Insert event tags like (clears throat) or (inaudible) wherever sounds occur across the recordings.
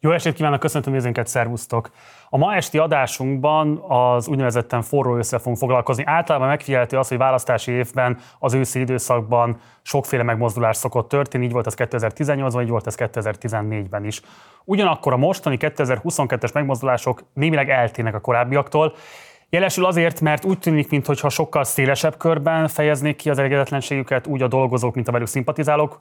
Jó estét kívánok, köszöntöm nézőnket, szervusztok! A ma esti adásunkban az úgynevezetten forró össze fogunk foglalkozni. Általában megfigyelhető az, hogy választási évben, az őszi időszakban sokféle megmozdulás szokott történni, így volt az 2018-ban, így volt ez 2014-ben is. Ugyanakkor a mostani 2022-es megmozdulások némileg eltérnek a korábbiaktól, Jelesül azért, mert úgy tűnik, mintha sokkal szélesebb körben fejeznék ki az elégedetlenségüket, úgy a dolgozók, mint a velük szimpatizálók,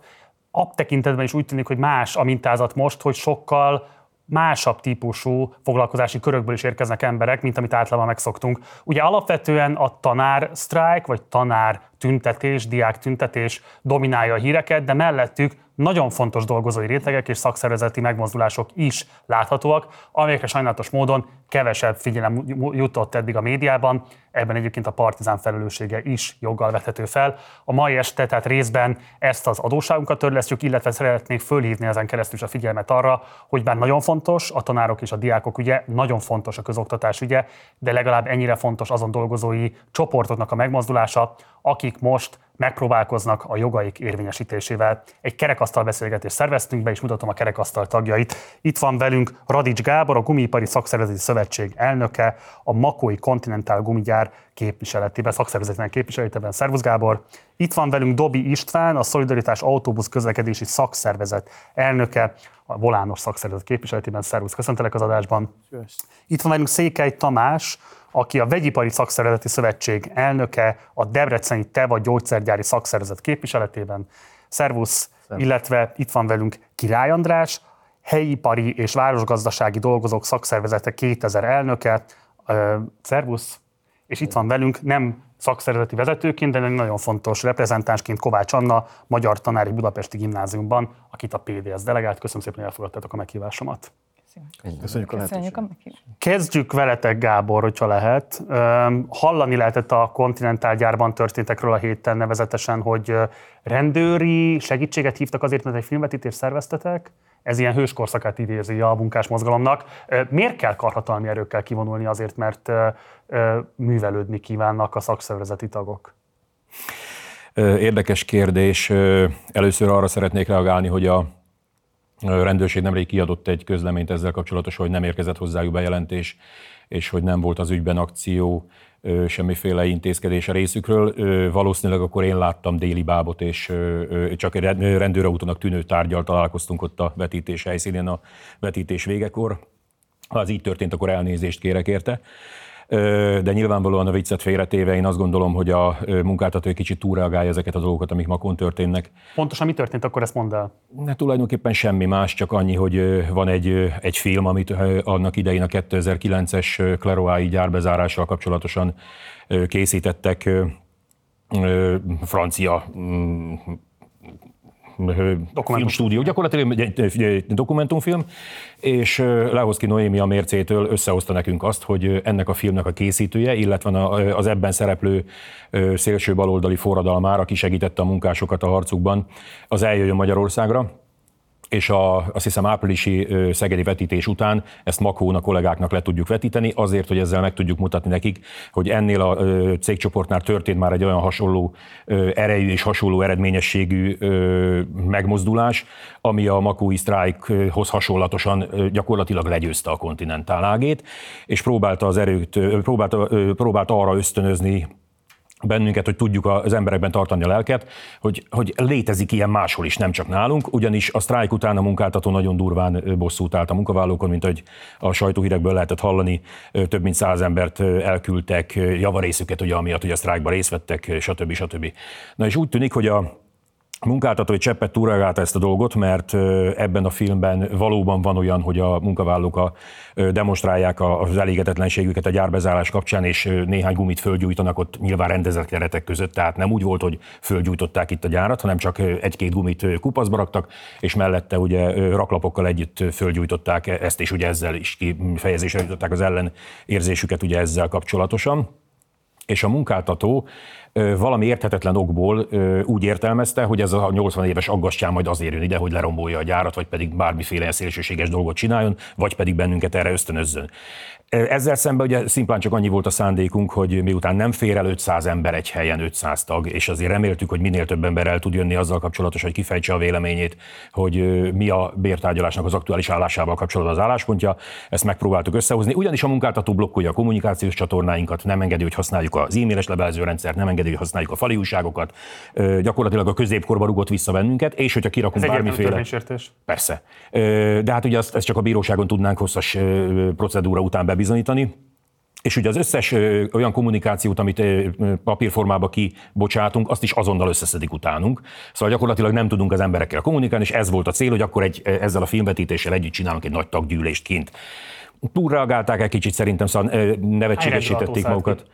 ab tekintetben is úgy tűnik, hogy más a mintázat most, hogy sokkal másabb típusú foglalkozási körökből is érkeznek emberek, mint amit általában megszoktunk. Ugye alapvetően a tanár sztrájk, vagy tanár tüntetés, diák tüntetés dominálja a híreket, de mellettük nagyon fontos dolgozói rétegek és szakszervezeti megmozdulások is láthatóak, amelyekre sajnálatos módon kevesebb figyelem jutott eddig a médiában, ebben egyébként a partizán felelőssége is joggal vethető fel. A mai este tehát részben ezt az adóságunkat törlesztjük, illetve szeretnék fölhívni ezen keresztül a figyelmet arra, hogy bár nagyon fontos a tanárok és a diákok ügye, nagyon fontos a közoktatás ügye, de legalább ennyire fontos azon dolgozói csoportoknak a megmozdulása, akik most megpróbálkoznak a jogaik érvényesítésével. Egy kerekasztal beszélgetést szerveztünk be, és mutatom a kerekasztal tagjait. Itt van velünk Radics Gábor, a Gumipari Szakszervezeti Szövetség elnöke, a Makói Kontinentál Gumigyár képviseletében, szakszervezetnek képviseletében. Szervusz Gábor! Itt van velünk Dobi István, a Szolidaritás Autóbusz Közlekedési Szakszervezet elnöke, a Volános Szakszervezet képviseletében. Szervusz, köszöntelek az adásban. Itt van velünk Székely Tamás, aki a Vegyipari Szakszervezeti Szövetség elnöke, a Debreceni Teva Gyógyszergyári Szakszervezet képviseletében. Szervusz, Szervusz, illetve itt van velünk Király András, helyipari és városgazdasági dolgozók szakszervezete 2000 elnöke. Szervusz, és itt van velünk nem szakszervezeti vezetőként, de nagyon fontos reprezentánsként Kovács Anna, magyar tanári Budapesti Gimnáziumban, akit a PDS delegált. Köszönöm szépen, hogy elfogadtátok a meghívásomat. Köszönjük, a Köszönjük a Kezdjük veletek, Gábor, hogyha lehet. Hallani lehetett a Continental gyárban történtekről a héten nevezetesen, hogy rendőri segítséget hívtak azért, mert egy filmvetítést szerveztetek. Ez ilyen hőskorszakát idézi a munkás mozgalomnak. Miért kell karhatalmi erőkkel kivonulni azért, mert művelődni kívánnak a szakszervezeti tagok? Érdekes kérdés. Először arra szeretnék reagálni, hogy a rendőrség nemrég kiadott egy közleményt ezzel kapcsolatosan, hogy nem érkezett hozzájuk bejelentés, és hogy nem volt az ügyben akció, semmiféle intézkedés a részükről. Valószínűleg akkor én láttam déli bábot, és csak egy rendőrautónak tűnő tárgyal találkoztunk ott a vetítés helyszínén a vetítés végekor. Ha az így történt, akkor elnézést kérek érte de nyilvánvalóan a viccet félretéve én azt gondolom, hogy a munkáltató egy kicsit túlreagálja ezeket a dolgokat, amik makon történnek. Pontosan mi történt, akkor ezt mondd el. Ne, tulajdonképpen semmi más, csak annyi, hogy van egy, egy film, amit annak idején a 2009-es Claroai gyárbezárással kapcsolatosan készítettek francia mm, filmstúdió, gyakorlatilag egy dokumentumfilm, és Lehoszki Noémi a Mércétől összehozta nekünk azt, hogy ennek a filmnek a készítője, illetve az ebben szereplő szélső baloldali forradalmára, aki segítette a munkásokat a harcukban, az eljöjjön Magyarországra, és a, azt hiszem áprilisi szegedi vetítés után ezt Makón a kollégáknak le tudjuk vetíteni, azért, hogy ezzel meg tudjuk mutatni nekik, hogy ennél a cégcsoportnál történt már egy olyan hasonló erejű és hasonló eredményességű megmozdulás, ami a makói sztrájkhoz hasonlatosan gyakorlatilag legyőzte a kontinentálágét, és próbálta az erőt, próbálta, próbálta arra ösztönözni bennünket, hogy tudjuk az emberekben tartani a lelket, hogy, hogy létezik ilyen máshol is, nem csak nálunk, ugyanis a sztrájk után a munkáltató nagyon durván bosszút állt a munkavállalókon, mint hogy a sajtóhírekből lehetett hallani, több mint száz embert elküldtek, javarészüket ugye amiatt, hogy a sztrájkban részt vettek, stb. stb. Na és úgy tűnik, hogy a munkáltató egy cseppet túlreagálta ezt a dolgot, mert ebben a filmben valóban van olyan, hogy a munkavállalók a, demonstrálják az elégedetlenségüket a gyárbezárás kapcsán, és néhány gumit földgyújtanak ott nyilván rendezett keretek között, tehát nem úgy volt, hogy földgyújtották itt a gyárat, hanem csak egy-két gumit kupaszba raktak, és mellette ugye raklapokkal együtt földgyújtották ezt, és ugye ezzel is kifejezésre jutották az ellenérzésüket ugye ezzel kapcsolatosan és a munkáltató valami érthetetlen okból úgy értelmezte, hogy ez a 80 éves aggastyán majd azért jön ide, hogy lerombolja a gyárat, vagy pedig bármiféle szélsőséges dolgot csináljon, vagy pedig bennünket erre ösztönözzön. Ezzel szemben ugye szimplán csak annyi volt a szándékunk, hogy miután nem fér el 500 ember egy helyen, 500 tag, és azért reméltük, hogy minél több ember el tud jönni azzal kapcsolatos, hogy kifejtse a véleményét, hogy mi a bértárgyalásnak az aktuális állásával kapcsolatban az álláspontja. Ezt megpróbáltuk összehozni. Ugyanis a munkáltató blokkolja a kommunikációs csatornáinkat, nem engedi, hogy használjuk az e-mailes levelezőrendszert, nem engedi, hogy használjuk a fali újságokat. Gyakorlatilag a középkorba rugott vissza bennünket, és hogyha kirakunk Ez bármiféle. Persze. De hát ugye ezt, ezt csak a bíróságon tudnánk hosszas procedúra után bebizonyítani. És ugye az összes olyan kommunikációt, amit papírformába kibocsátunk, azt is azonnal összeszedik utánunk. Szóval gyakorlatilag nem tudunk az emberekkel kommunikálni, és ez volt a cél, hogy akkor egy, ezzel a filmvetítéssel együtt csinálunk egy nagy taggyűlést kint. Túlreagálták egy kicsit szerintem, szóval nevetségesítették magukat. Ki?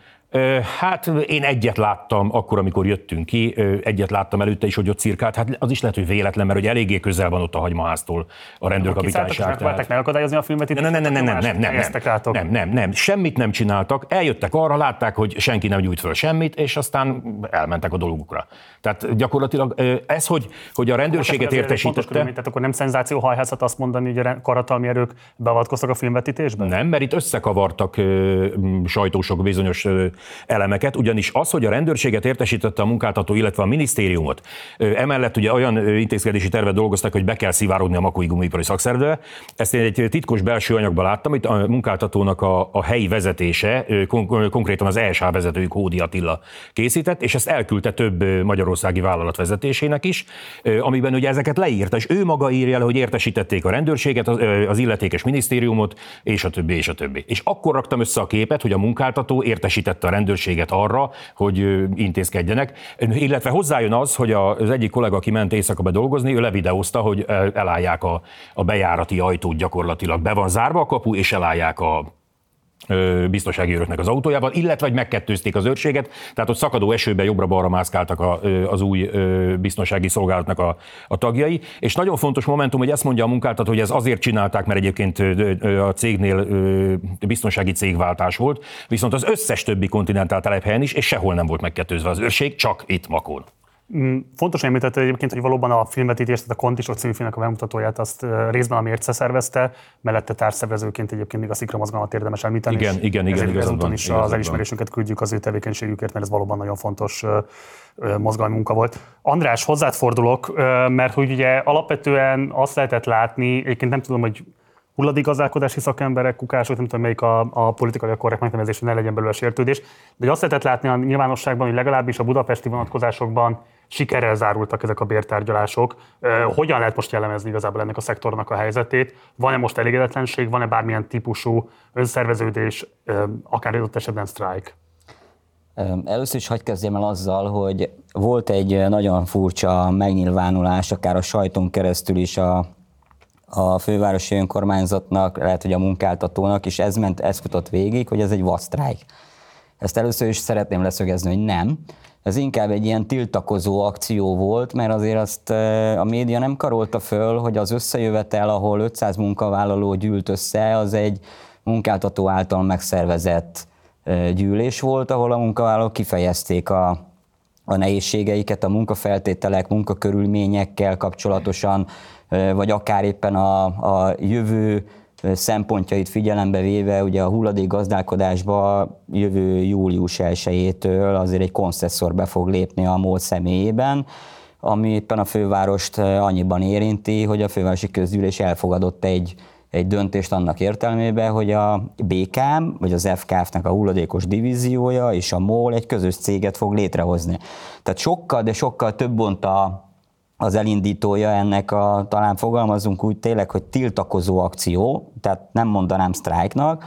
Hát én egyet láttam akkor, amikor jöttünk ki, egyet láttam előtte is, hogy ott cirkált. Hát az is lehet, hogy véletlen, mert hogy eléggé közel van ott a hagymaháztól a rendőrkapitányság. Tehát... megakadályozni a filmet? Nem, nem, nem, nem, nem, nem, nem, nem, nem, nem, nem, semmit nem csináltak. Eljöttek arra, látták, hogy senki nem nyújt föl semmit, és aztán elmentek a dolgukra. Tehát gyakorlatilag ez, hogy, hogy a rendőrséget értesítette... Tehát akkor nem szenzációhajhászat azt mondani, hogy a karatalmi erők beavatkoztak a filmvetítésben? Nem, mert itt összekavartak sajtósok bizonyos elemeket, ugyanis az, hogy a rendőrséget értesítette a munkáltató, illetve a minisztériumot, emellett ugye olyan intézkedési tervet dolgoztak, hogy be kell szivárodni a Makói Gumipari Szakszervbe. Ezt én egy titkos belső anyagban láttam, itt a munkáltatónak a, a helyi vezetése, kon- konkrétan az ESH vezetőjük Hódi Attila készített, és ezt elküldte több magyarországi vállalat vezetésének is, amiben ugye ezeket leírta, és ő maga írja le, hogy értesítették a rendőrséget, az illetékes minisztériumot, és a többi, és a többi. És akkor raktam össze a képet, hogy a munkáltató értesítette a rendőrséget arra, hogy intézkedjenek. Illetve hozzájön az, hogy az egyik kollega, aki ment éjszaka dolgozni, ő levideózta, hogy elállják a, a bejárati ajtót gyakorlatilag. Be van zárva a kapu, és elállják a biztonsági őröknek az autójával, illetve hogy megkettőzték az őrséget, tehát ott szakadó esőben jobbra-balra mászkáltak a, az új biztonsági szolgálatnak a, a tagjai. És nagyon fontos momentum, hogy ezt mondja a munkáltató, hogy ez azért csinálták, mert egyébként a cégnél biztonsági cégváltás volt, viszont az összes többi kontinentál telephelyen is, és sehol nem volt megkettőzve az őrség, csak itt Makón. Mm, fontos említette egyébként, hogy valóban a filmvetítést, tehát a Kontisok című filmnek a bemutatóját azt részben a Mérce szervezte, mellette társszervezőként egyébként még a Szikra mozgalmat érdemes említeni. Igen, igen, igen, igen ezúton is igazad az elismerésünket küldjük az ő tevékenységükért, mert ez valóban nagyon fontos mozgalmi munka volt. András, hozzád fordulok, mert hogy ugye alapvetően azt lehetett látni, egyébként nem tudom, hogy hulladékgazdálkodási szakemberek, kukások, nem tudom melyik a, a politikai korrekt megnevezés, hogy ne legyen belőle sértődés, de azt lehetett látni a nyilvánosságban, hogy legalábbis a budapesti vonatkozásokban sikerrel zárultak ezek a bértárgyalások. Hogyan lehet most jellemezni igazából ennek a szektornak a helyzetét? Van-e most elégedetlenség, van-e bármilyen típusú önszerveződés, akár adott esetben sztrájk? Először is hagyd kezdjem el azzal, hogy volt egy nagyon furcsa megnyilvánulás, akár a sajton keresztül is a, a fővárosi önkormányzatnak, lehet, hogy a munkáltatónak, és ez ment, ez futott végig, hogy ez egy vasztrájk. Ezt először is szeretném leszögezni, hogy nem ez inkább egy ilyen tiltakozó akció volt, mert azért azt a média nem karolta föl, hogy az összejövetel, ahol 500 munkavállaló gyűlt össze, az egy munkáltató által megszervezett gyűlés volt, ahol a munkavállalók kifejezték a, a nehézségeiket, a munkafeltételek, munkakörülményekkel kapcsolatosan, vagy akár éppen a, a jövő szempontjait figyelembe véve, ugye a hulladék gazdálkodásba jövő július 1-től azért egy konszesszor be fog lépni a MOL személyében, ami éppen a fővárost annyiban érinti, hogy a fővárosi közgyűlés elfogadott egy, egy döntést annak értelmében, hogy a BKM, vagy az FKF-nek a hulladékos divíziója és a MOL egy közös céget fog létrehozni. Tehát sokkal, de sokkal több a, az elindítója ennek a, talán fogalmazunk úgy tényleg, hogy tiltakozó akció, tehát nem mondanám sztrájknak,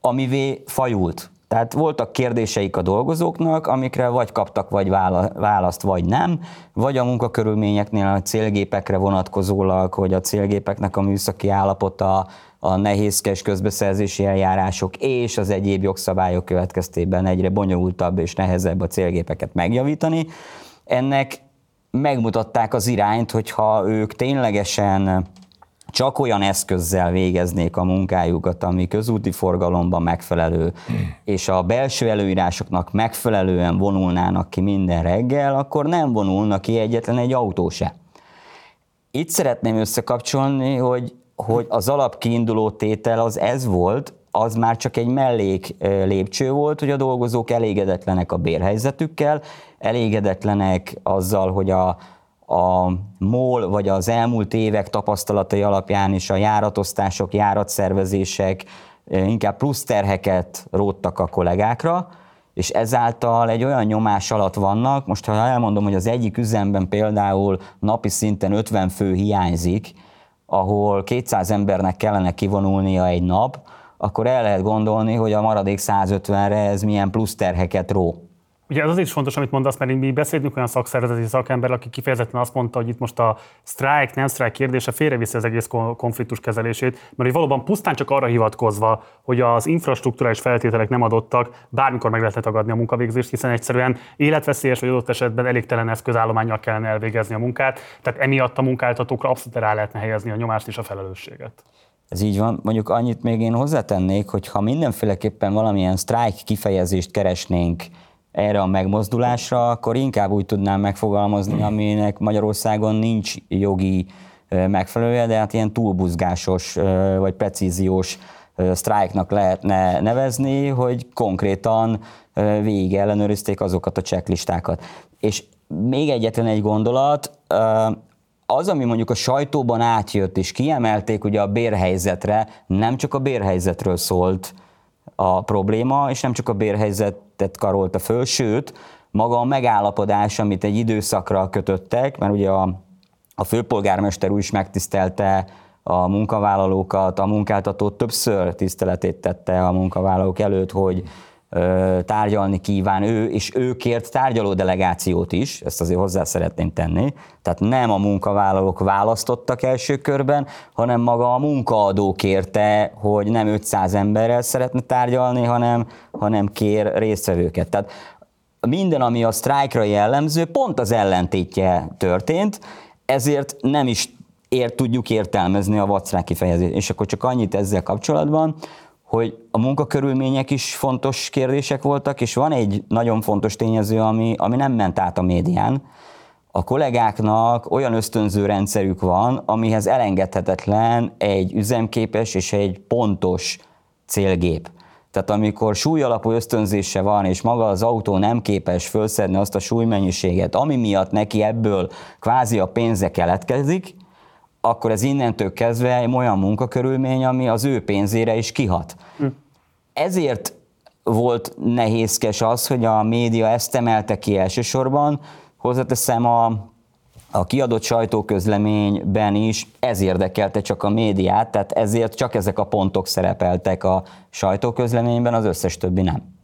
amivé fajult. Tehát voltak kérdéseik a dolgozóknak, amikre vagy kaptak vagy választ, vagy nem, vagy a munkakörülményeknél a célgépekre vonatkozólag, hogy a célgépeknek a műszaki állapota, a nehézkes közbeszerzési eljárások és az egyéb jogszabályok következtében egyre bonyolultabb és nehezebb a célgépeket megjavítani. Ennek megmutatták az irányt, hogyha ők ténylegesen csak olyan eszközzel végeznék a munkájukat, ami közúti forgalomban megfelelő, és a belső előírásoknak megfelelően vonulnának ki minden reggel, akkor nem vonulnak ki egyetlen egy autó se. Itt szeretném összekapcsolni, hogy, hogy az alapkiinduló tétel az ez volt, az már csak egy mellék lépcső volt, hogy a dolgozók elégedetlenek a bérhelyzetükkel, elégedetlenek azzal, hogy a, a MOL vagy az elmúlt évek tapasztalatai alapján is a járatosztások, járatszervezések inkább plusz terheket róttak a kollégákra, és ezáltal egy olyan nyomás alatt vannak, most ha elmondom, hogy az egyik üzemben például napi szinten 50 fő hiányzik, ahol 200 embernek kellene kivonulnia egy nap, akkor el lehet gondolni, hogy a maradék 150-re ez milyen plusz terheket ró. Ugye ez azért is fontos, amit mondasz, mert mi beszéltünk olyan szakszervezeti szakember, aki kifejezetten azt mondta, hogy itt most a sztrájk, nem sztrájk kérdése félreviszi az egész konfliktus kezelését, mert hogy valóban pusztán csak arra hivatkozva, hogy az infrastruktúrális feltételek nem adottak, bármikor meg lehetne tagadni a munkavégzést, hiszen egyszerűen életveszélyes vagy adott esetben elégtelen eszközállományjal kellene elvégezni a munkát, tehát emiatt a munkáltatókra abszolút rá lehetne helyezni a nyomást és a felelősséget. Ez így van. Mondjuk annyit még én hozzátennék, hogy ha mindenféleképpen valamilyen sztrájk kifejezést keresnénk erre a megmozdulásra, akkor inkább úgy tudnám megfogalmazni, aminek Magyarországon nincs jogi megfelelője, de hát ilyen túlbuzgásos vagy precíziós sztrájknak lehetne nevezni, hogy konkrétan végig ellenőrizték azokat a checklistákat. És még egyetlen egy gondolat, az, ami mondjuk a sajtóban átjött, és kiemelték ugye a bérhelyzetre, nem csak a bérhelyzetről szólt a probléma, és nem csak a bérhelyzetet karolta föl, sőt, maga a megállapodás, amit egy időszakra kötöttek, mert ugye a, a főpolgármester úr is megtisztelte a munkavállalókat, a munkáltató többször tiszteletét tette a munkavállalók előtt, hogy tárgyalni kíván ő, és ő kért tárgyaló delegációt is, ezt azért hozzá szeretném tenni. Tehát nem a munkavállalók választottak első körben, hanem maga a munkaadó kérte, hogy nem 500 emberrel szeretne tárgyalni, hanem, hanem kér résztvevőket. Tehát minden, ami a sztrájkra jellemző, pont az ellentétje történt, ezért nem is ért, tudjuk értelmezni a vacrák kifejezést. És akkor csak annyit ezzel kapcsolatban, hogy a munkakörülmények is fontos kérdések voltak, és van egy nagyon fontos tényező, ami, ami nem ment át a médián. A kollégáknak olyan ösztönző rendszerük van, amihez elengedhetetlen egy üzemképes és egy pontos célgép. Tehát amikor súlyalapú ösztönzése van, és maga az autó nem képes felszedni azt a súlymennyiséget, ami miatt neki ebből kvázi a pénze keletkezik, akkor ez innentől kezdve egy olyan munkakörülmény, ami az ő pénzére is kihat. Hm. Ezért volt nehézkes az, hogy a média ezt emelte ki elsősorban. Hozzáteszem a, a kiadott sajtóközleményben is ez érdekelte csak a médiát, tehát ezért csak ezek a pontok szerepeltek a sajtóközleményben, az összes többi nem.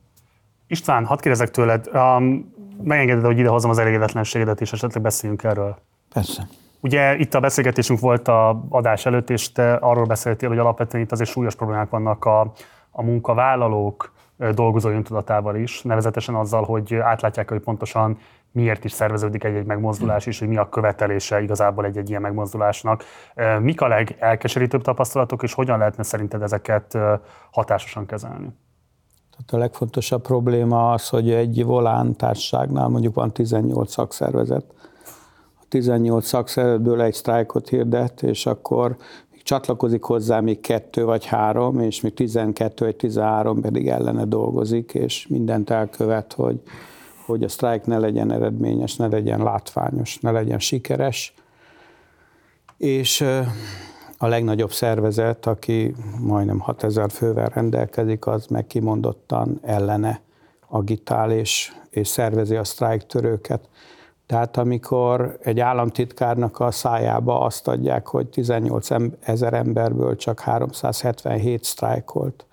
István, hadd kérdezek tőled, um, megengeded, hogy idehozom az elégedetlenségedet, és esetleg beszéljünk erről? Persze. Ugye itt a beszélgetésünk volt a adás előtt, és te arról beszéltél, hogy alapvetően itt azért súlyos problémák vannak a, a munkavállalók dolgozói öntudatával is, nevezetesen azzal, hogy átlátják, hogy pontosan miért is szerveződik egy-egy megmozdulás, és hogy mi a követelése igazából egy-egy ilyen megmozdulásnak. Mik a legelkeserítőbb tapasztalatok, és hogyan lehetne szerinted ezeket hatásosan kezelni? Tehát a legfontosabb probléma az, hogy egy volán társaságnál mondjuk van 18 szakszervezet, 18 szakszervezetből egy sztrájkot hirdet, és akkor csatlakozik hozzá még kettő vagy három, és még 12 vagy 13 pedig ellene dolgozik, és mindent elkövet, hogy, hogy a sztrájk ne legyen eredményes, ne legyen látványos, ne legyen sikeres. És a legnagyobb szervezet, aki majdnem 6000 fővel rendelkezik, az meg kimondottan ellene agitál és, és szervezi a sztrájktörőket. Tehát amikor egy államtitkárnak a szájába azt adják, hogy 18 ezer emberből csak 377 sztrájkolt,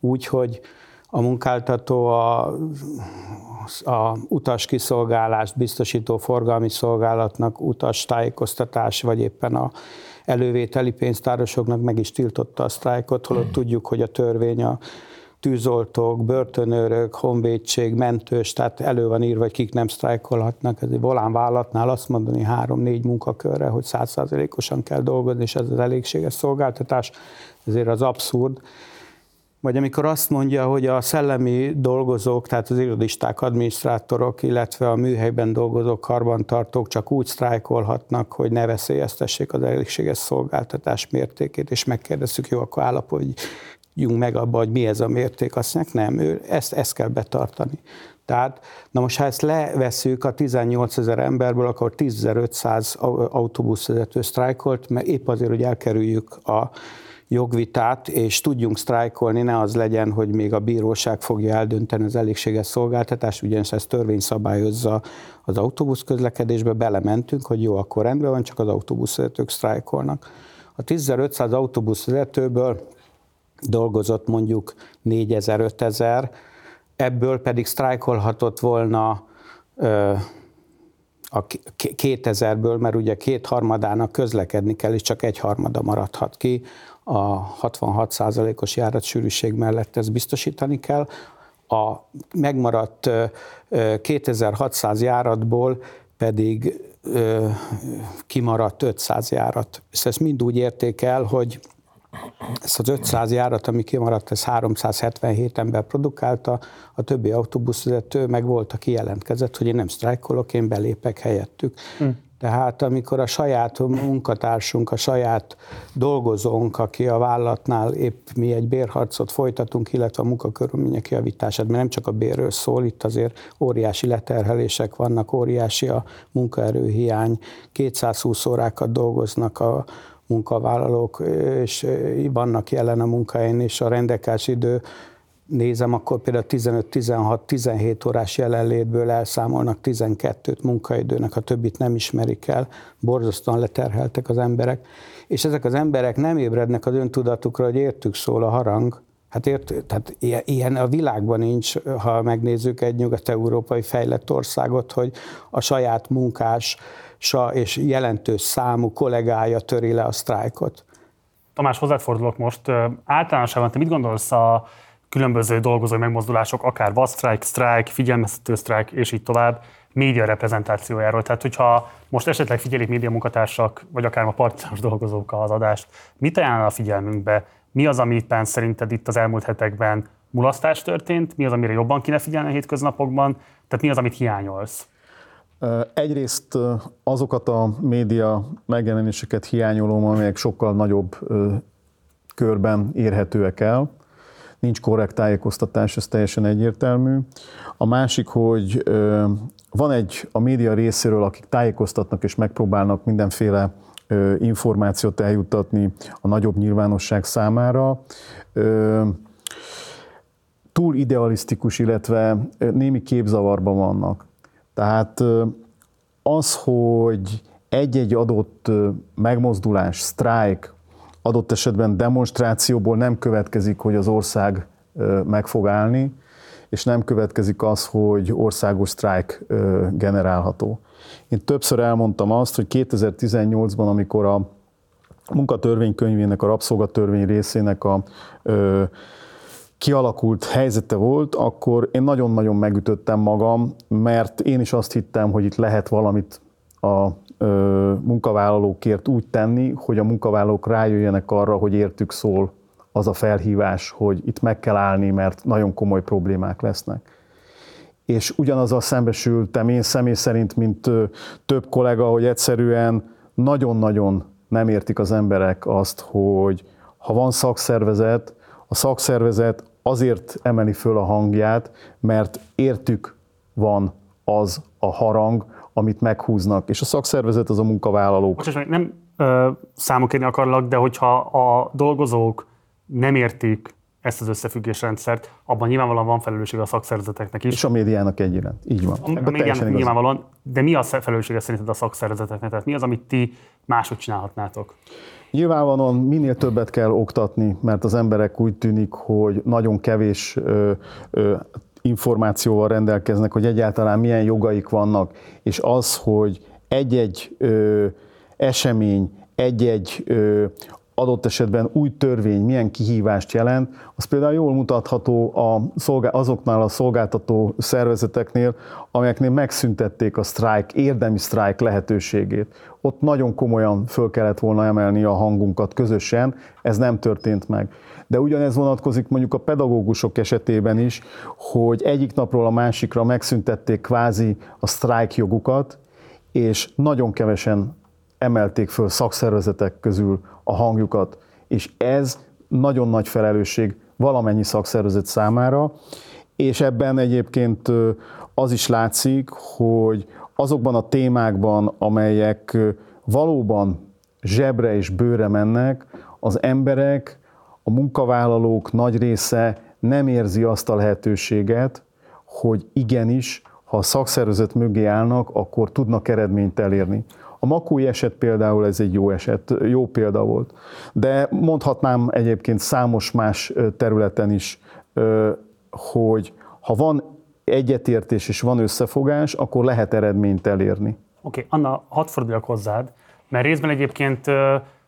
úgyhogy a munkáltató a, a utas kiszolgálást biztosító forgalmi szolgálatnak utas tájékoztatás, vagy éppen a elővételi pénztárosoknak meg is tiltotta a sztrájkot, holott tudjuk, hogy a törvény a tűzoltók, börtönőrök, honvédség, mentős, tehát elő van írva, hogy kik nem sztrájkolhatnak. Ez egy volánvállalatnál azt mondani három-négy munkakörre, hogy százszázalékosan kell dolgozni, és ez az elégséges szolgáltatás, ezért az abszurd. Vagy amikor azt mondja, hogy a szellemi dolgozók, tehát az irodisták, adminisztrátorok, illetve a műhelyben dolgozók, karbantartók csak úgy sztrájkolhatnak, hogy ne veszélyeztessék az elégséges szolgáltatás mértékét, és megkérdezzük, jó, akkor állapodj meg abba, hogy mi ez a mérték, azt mondják, nem, ő, ezt, ezt kell betartani. Tehát, na most ha ezt leveszünk a 18 ezer emberből, akkor 10.500 autóbuszvezető sztrájkolt, mert épp azért, hogy elkerüljük a jogvitát, és tudjunk sztrájkolni, ne az legyen, hogy még a bíróság fogja eldönteni az elégséges szolgáltatást, ugyanis ez törvény szabályozza az autóbusz közlekedésbe, belementünk, hogy jó, akkor rendben van, csak az autóbuszvezetők sztrájkolnak. A 10.500 autóbuszvezetőből dolgozott mondjuk 4000-5000, ebből pedig sztrájkolhatott volna a 2000-ből, mert ugye kétharmadának közlekedni kell, és csak egy harmada maradhat ki. A 66%-os járatsűrűség mellett ezt biztosítani kell. A megmaradt 2600 járatból pedig kimaradt 500 járat. És ezt mind úgy értékel, hogy ezt az 500 járat, ami kimaradt, ez 377 ember produkálta, a többi autóbuszvezető meg volt, aki jelentkezett, hogy én nem sztrájkolok, én belépek helyettük. Hm. Tehát amikor a saját munkatársunk, a saját dolgozónk, aki a vállalatnál épp mi egy bérharcot folytatunk, illetve a munkakörülmények javítását, mert nem csak a bérről szól, itt azért óriási leterhelések vannak, óriási a munkaerőhiány, 220 órákat dolgoznak a munkavállalók, és vannak jelen a munkahelyen, és a rendelkezési idő nézem, akkor például 15-16-17 órás jelenlétből elszámolnak 12-t munkaidőnek, a többit nem ismerik el, borzasztóan leterheltek az emberek, és ezek az emberek nem ébrednek az öntudatukra, hogy értük szól a harang, Hát ért, tehát ilyen a világban nincs, ha megnézzük egy nyugat-európai fejlett országot, hogy a saját munkás és jelentős számú kollégája töri le a sztrájkot. Tamás, hozzád fordulok most. Általánosában te mit gondolsz a különböző dolgozói megmozdulások, akár vadsztrájk, sztrájk, figyelmeztető sztrájk, és így tovább, média reprezentációjáról. Tehát, hogyha most esetleg figyelik média munkatársak, vagy akár a partizános dolgozók az adást, mit ajánl a figyelmünkbe? Mi az, amiben szerinted itt az elmúlt hetekben mulasztás történt? Mi az, amire jobban kéne figyelni a hétköznapokban? Tehát mi az, amit hiányolsz? Egyrészt azokat a média megjelenéseket hiányolom, amelyek sokkal nagyobb körben érhetőek el. Nincs korrekt tájékoztatás, ez teljesen egyértelmű. A másik, hogy van egy a média részéről, akik tájékoztatnak és megpróbálnak mindenféle információt eljuttatni a nagyobb nyilvánosság számára. Túl idealisztikus, illetve némi képzavarban vannak. Tehát az, hogy egy-egy adott megmozdulás, sztrájk, adott esetben demonstrációból nem következik, hogy az ország meg fog állni, és nem következik az, hogy országos sztrájk generálható. Én többször elmondtam azt, hogy 2018-ban, amikor a munkatörvénykönyvének, a rabszolgatörvény részének a kialakult helyzete volt, akkor én nagyon-nagyon megütöttem magam, mert én is azt hittem, hogy itt lehet valamit a munkavállalókért úgy tenni, hogy a munkavállalók rájöjjenek arra, hogy értük szól az a felhívás, hogy itt meg kell állni, mert nagyon komoly problémák lesznek. És ugyanazzal szembesültem én személy szerint, mint több kollega, hogy egyszerűen nagyon-nagyon nem értik az emberek azt, hogy ha van szakszervezet, a szakszervezet azért emeli föl a hangját, mert értük van az a harang, amit meghúznak, és a szakszervezet az a munkavállalók. Most nem ö, számokérni akarlak, de hogyha a dolgozók nem értik ezt az összefüggésrendszert, abban nyilvánvalóan van felelősség a szakszervezeteknek is. És a médiának egyaránt, így van. A, a médiának nyilvánvalóan, de mi a felelőssége szerinted a szakszervezeteknek? Tehát mi az, amit ti máshogy csinálhatnátok? Nyilvánvalóan minél többet kell oktatni, mert az emberek úgy tűnik, hogy nagyon kevés ö, ö, információval rendelkeznek, hogy egyáltalán milyen jogaik vannak, és az, hogy egy-egy esemény, egy-egy adott esetben új törvény milyen kihívást jelent, az például jól mutatható a szolgál, azoknál a szolgáltató szervezeteknél, amelyeknél megszüntették a sztrájk, érdemi sztrájk lehetőségét. Ott nagyon komolyan föl kellett volna emelni a hangunkat közösen, ez nem történt meg. De ugyanez vonatkozik mondjuk a pedagógusok esetében is, hogy egyik napról a másikra megszüntették kvázi a sztrájk jogukat, és nagyon kevesen emelték föl szakszervezetek közül a hangjukat, és ez nagyon nagy felelősség valamennyi szakszervezet számára, és ebben egyébként az is látszik, hogy azokban a témákban, amelyek valóban zsebre és bőre mennek, az emberek, a munkavállalók nagy része nem érzi azt a lehetőséget, hogy igenis, ha a szakszervezet mögé állnak, akkor tudnak eredményt elérni. A Makói eset például ez egy jó eset, jó példa volt. De mondhatnám egyébként számos más területen is, hogy ha van egyetértés és van összefogás, akkor lehet eredményt elérni. Oké, okay, Anna, hadd forduljak hozzád, mert részben egyébként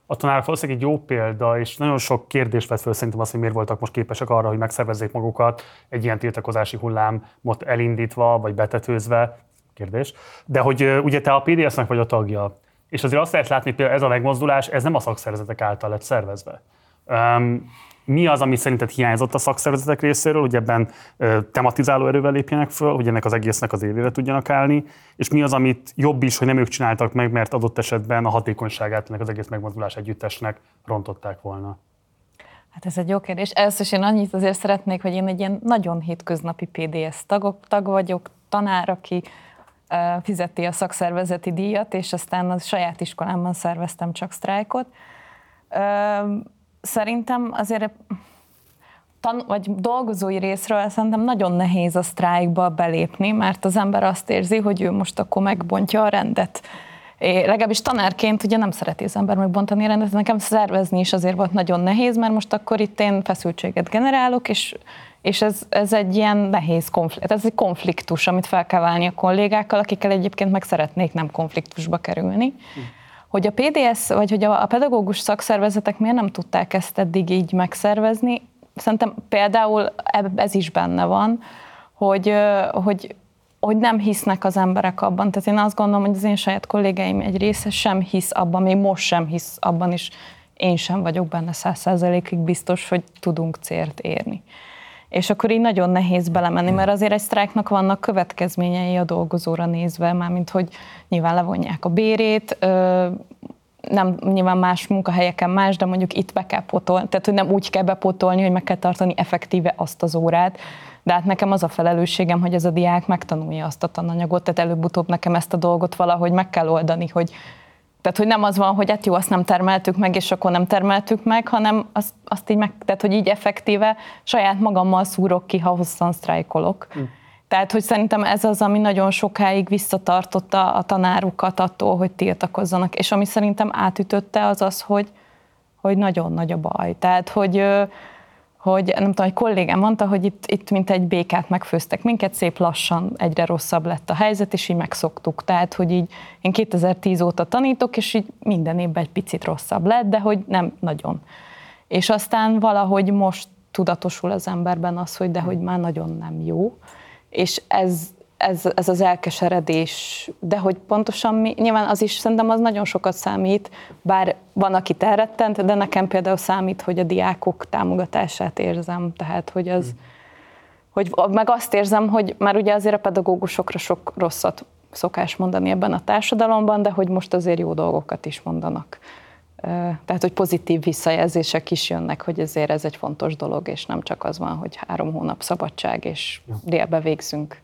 a tanárok valószínűleg egy jó példa, és nagyon sok kérdést vett föl szerintem azt, hogy miért voltak most képesek arra, hogy megszervezzék magukat egy ilyen tiltakozási hullámot elindítva, vagy betetőzve, kérdés. De hogy ugye te a PDS-nek vagy a tagja, és azért azt lehet látni, hogy például ez a megmozdulás, ez nem a szakszervezetek által lett szervezve. Um, mi az, ami szerinted hiányzott a szakszervezetek részéről, hogy ebben tematizáló erővel lépjenek föl, hogy ennek az egésznek az évére tudjanak állni, és mi az, amit jobb is, hogy nem ők csináltak meg, mert adott esetben a hatékonyságát ennek az egész megmozdulás együttesnek rontották volna? Hát ez egy jó kérdés. Először is én annyit azért szeretnék, hogy én egy ilyen nagyon hétköznapi PDS tagok, tag vagyok, tanár, aki fizeti a szakszervezeti díjat, és aztán a saját iskolámban szerveztem csak sztrájkot szerintem azért tan- vagy dolgozói részről szerintem nagyon nehéz a sztrájkba belépni, mert az ember azt érzi, hogy ő most akkor megbontja a rendet. É, legalábbis tanárként ugye nem szereti az ember megbontani rendet, nekem szervezni is azért volt nagyon nehéz, mert most akkor itt én feszültséget generálok, és, és ez, ez egy ilyen nehéz konfliktus, ez egy konfliktus, amit fel kell válni a kollégákkal, akikkel egyébként meg szeretnék nem konfliktusba kerülni. Hogy a PDS, vagy hogy a, a pedagógus szakszervezetek miért nem tudták ezt eddig így megszervezni, szerintem például ez is benne van, hogy, hogy, hogy nem hisznek az emberek abban. Tehát én azt gondolom, hogy az én saját kollégáim egy része sem hisz abban, még most sem hisz abban is, én sem vagyok benne száz százalékig biztos, hogy tudunk célt érni. És akkor így nagyon nehéz belemenni, mert azért egy sztrájknak vannak következményei a dolgozóra nézve, mármint hogy nyilván levonják a bérét, nem nyilván más munkahelyeken más, de mondjuk itt be kell potolni, tehát hogy nem úgy kell bepotolni, hogy meg kell tartani effektíve azt az órát, de hát nekem az a felelősségem, hogy ez a diák megtanulja azt a tananyagot, tehát előbb-utóbb nekem ezt a dolgot valahogy meg kell oldani, hogy tehát, hogy nem az van, hogy hát jó, azt nem termeltük meg, és akkor nem termeltük meg, hanem azt, azt így meg, tehát, hogy így effektíve saját magammal szúrok ki, ha hosszan sztrájkolok. Mm. Tehát, hogy szerintem ez az, ami nagyon sokáig visszatartotta a tanárukat attól, hogy tiltakozzanak. És ami szerintem átütötte, az az, hogy, hogy nagyon nagy a baj. Tehát, hogy hogy nem tudom, egy kollégám mondta, hogy itt, itt mint egy békát megfőztek minket, szép lassan egyre rosszabb lett a helyzet, és így megszoktuk. Tehát, hogy így én 2010 óta tanítok, és így minden évben egy picit rosszabb lett, de hogy nem nagyon. És aztán valahogy most tudatosul az emberben az, hogy de hogy már nagyon nem jó. És ez, ez, ez az elkeseredés, de hogy pontosan mi, nyilván az is szerintem az nagyon sokat számít, bár van, aki elrettent, de nekem például számít, hogy a diákok támogatását érzem, tehát hogy az, hmm. hogy meg azt érzem, hogy már ugye azért a pedagógusokra sok rosszat szokás mondani ebben a társadalomban, de hogy most azért jó dolgokat is mondanak. Tehát, hogy pozitív visszajelzések is jönnek, hogy ezért ez egy fontos dolog, és nem csak az van, hogy három hónap szabadság, és délbe végzünk.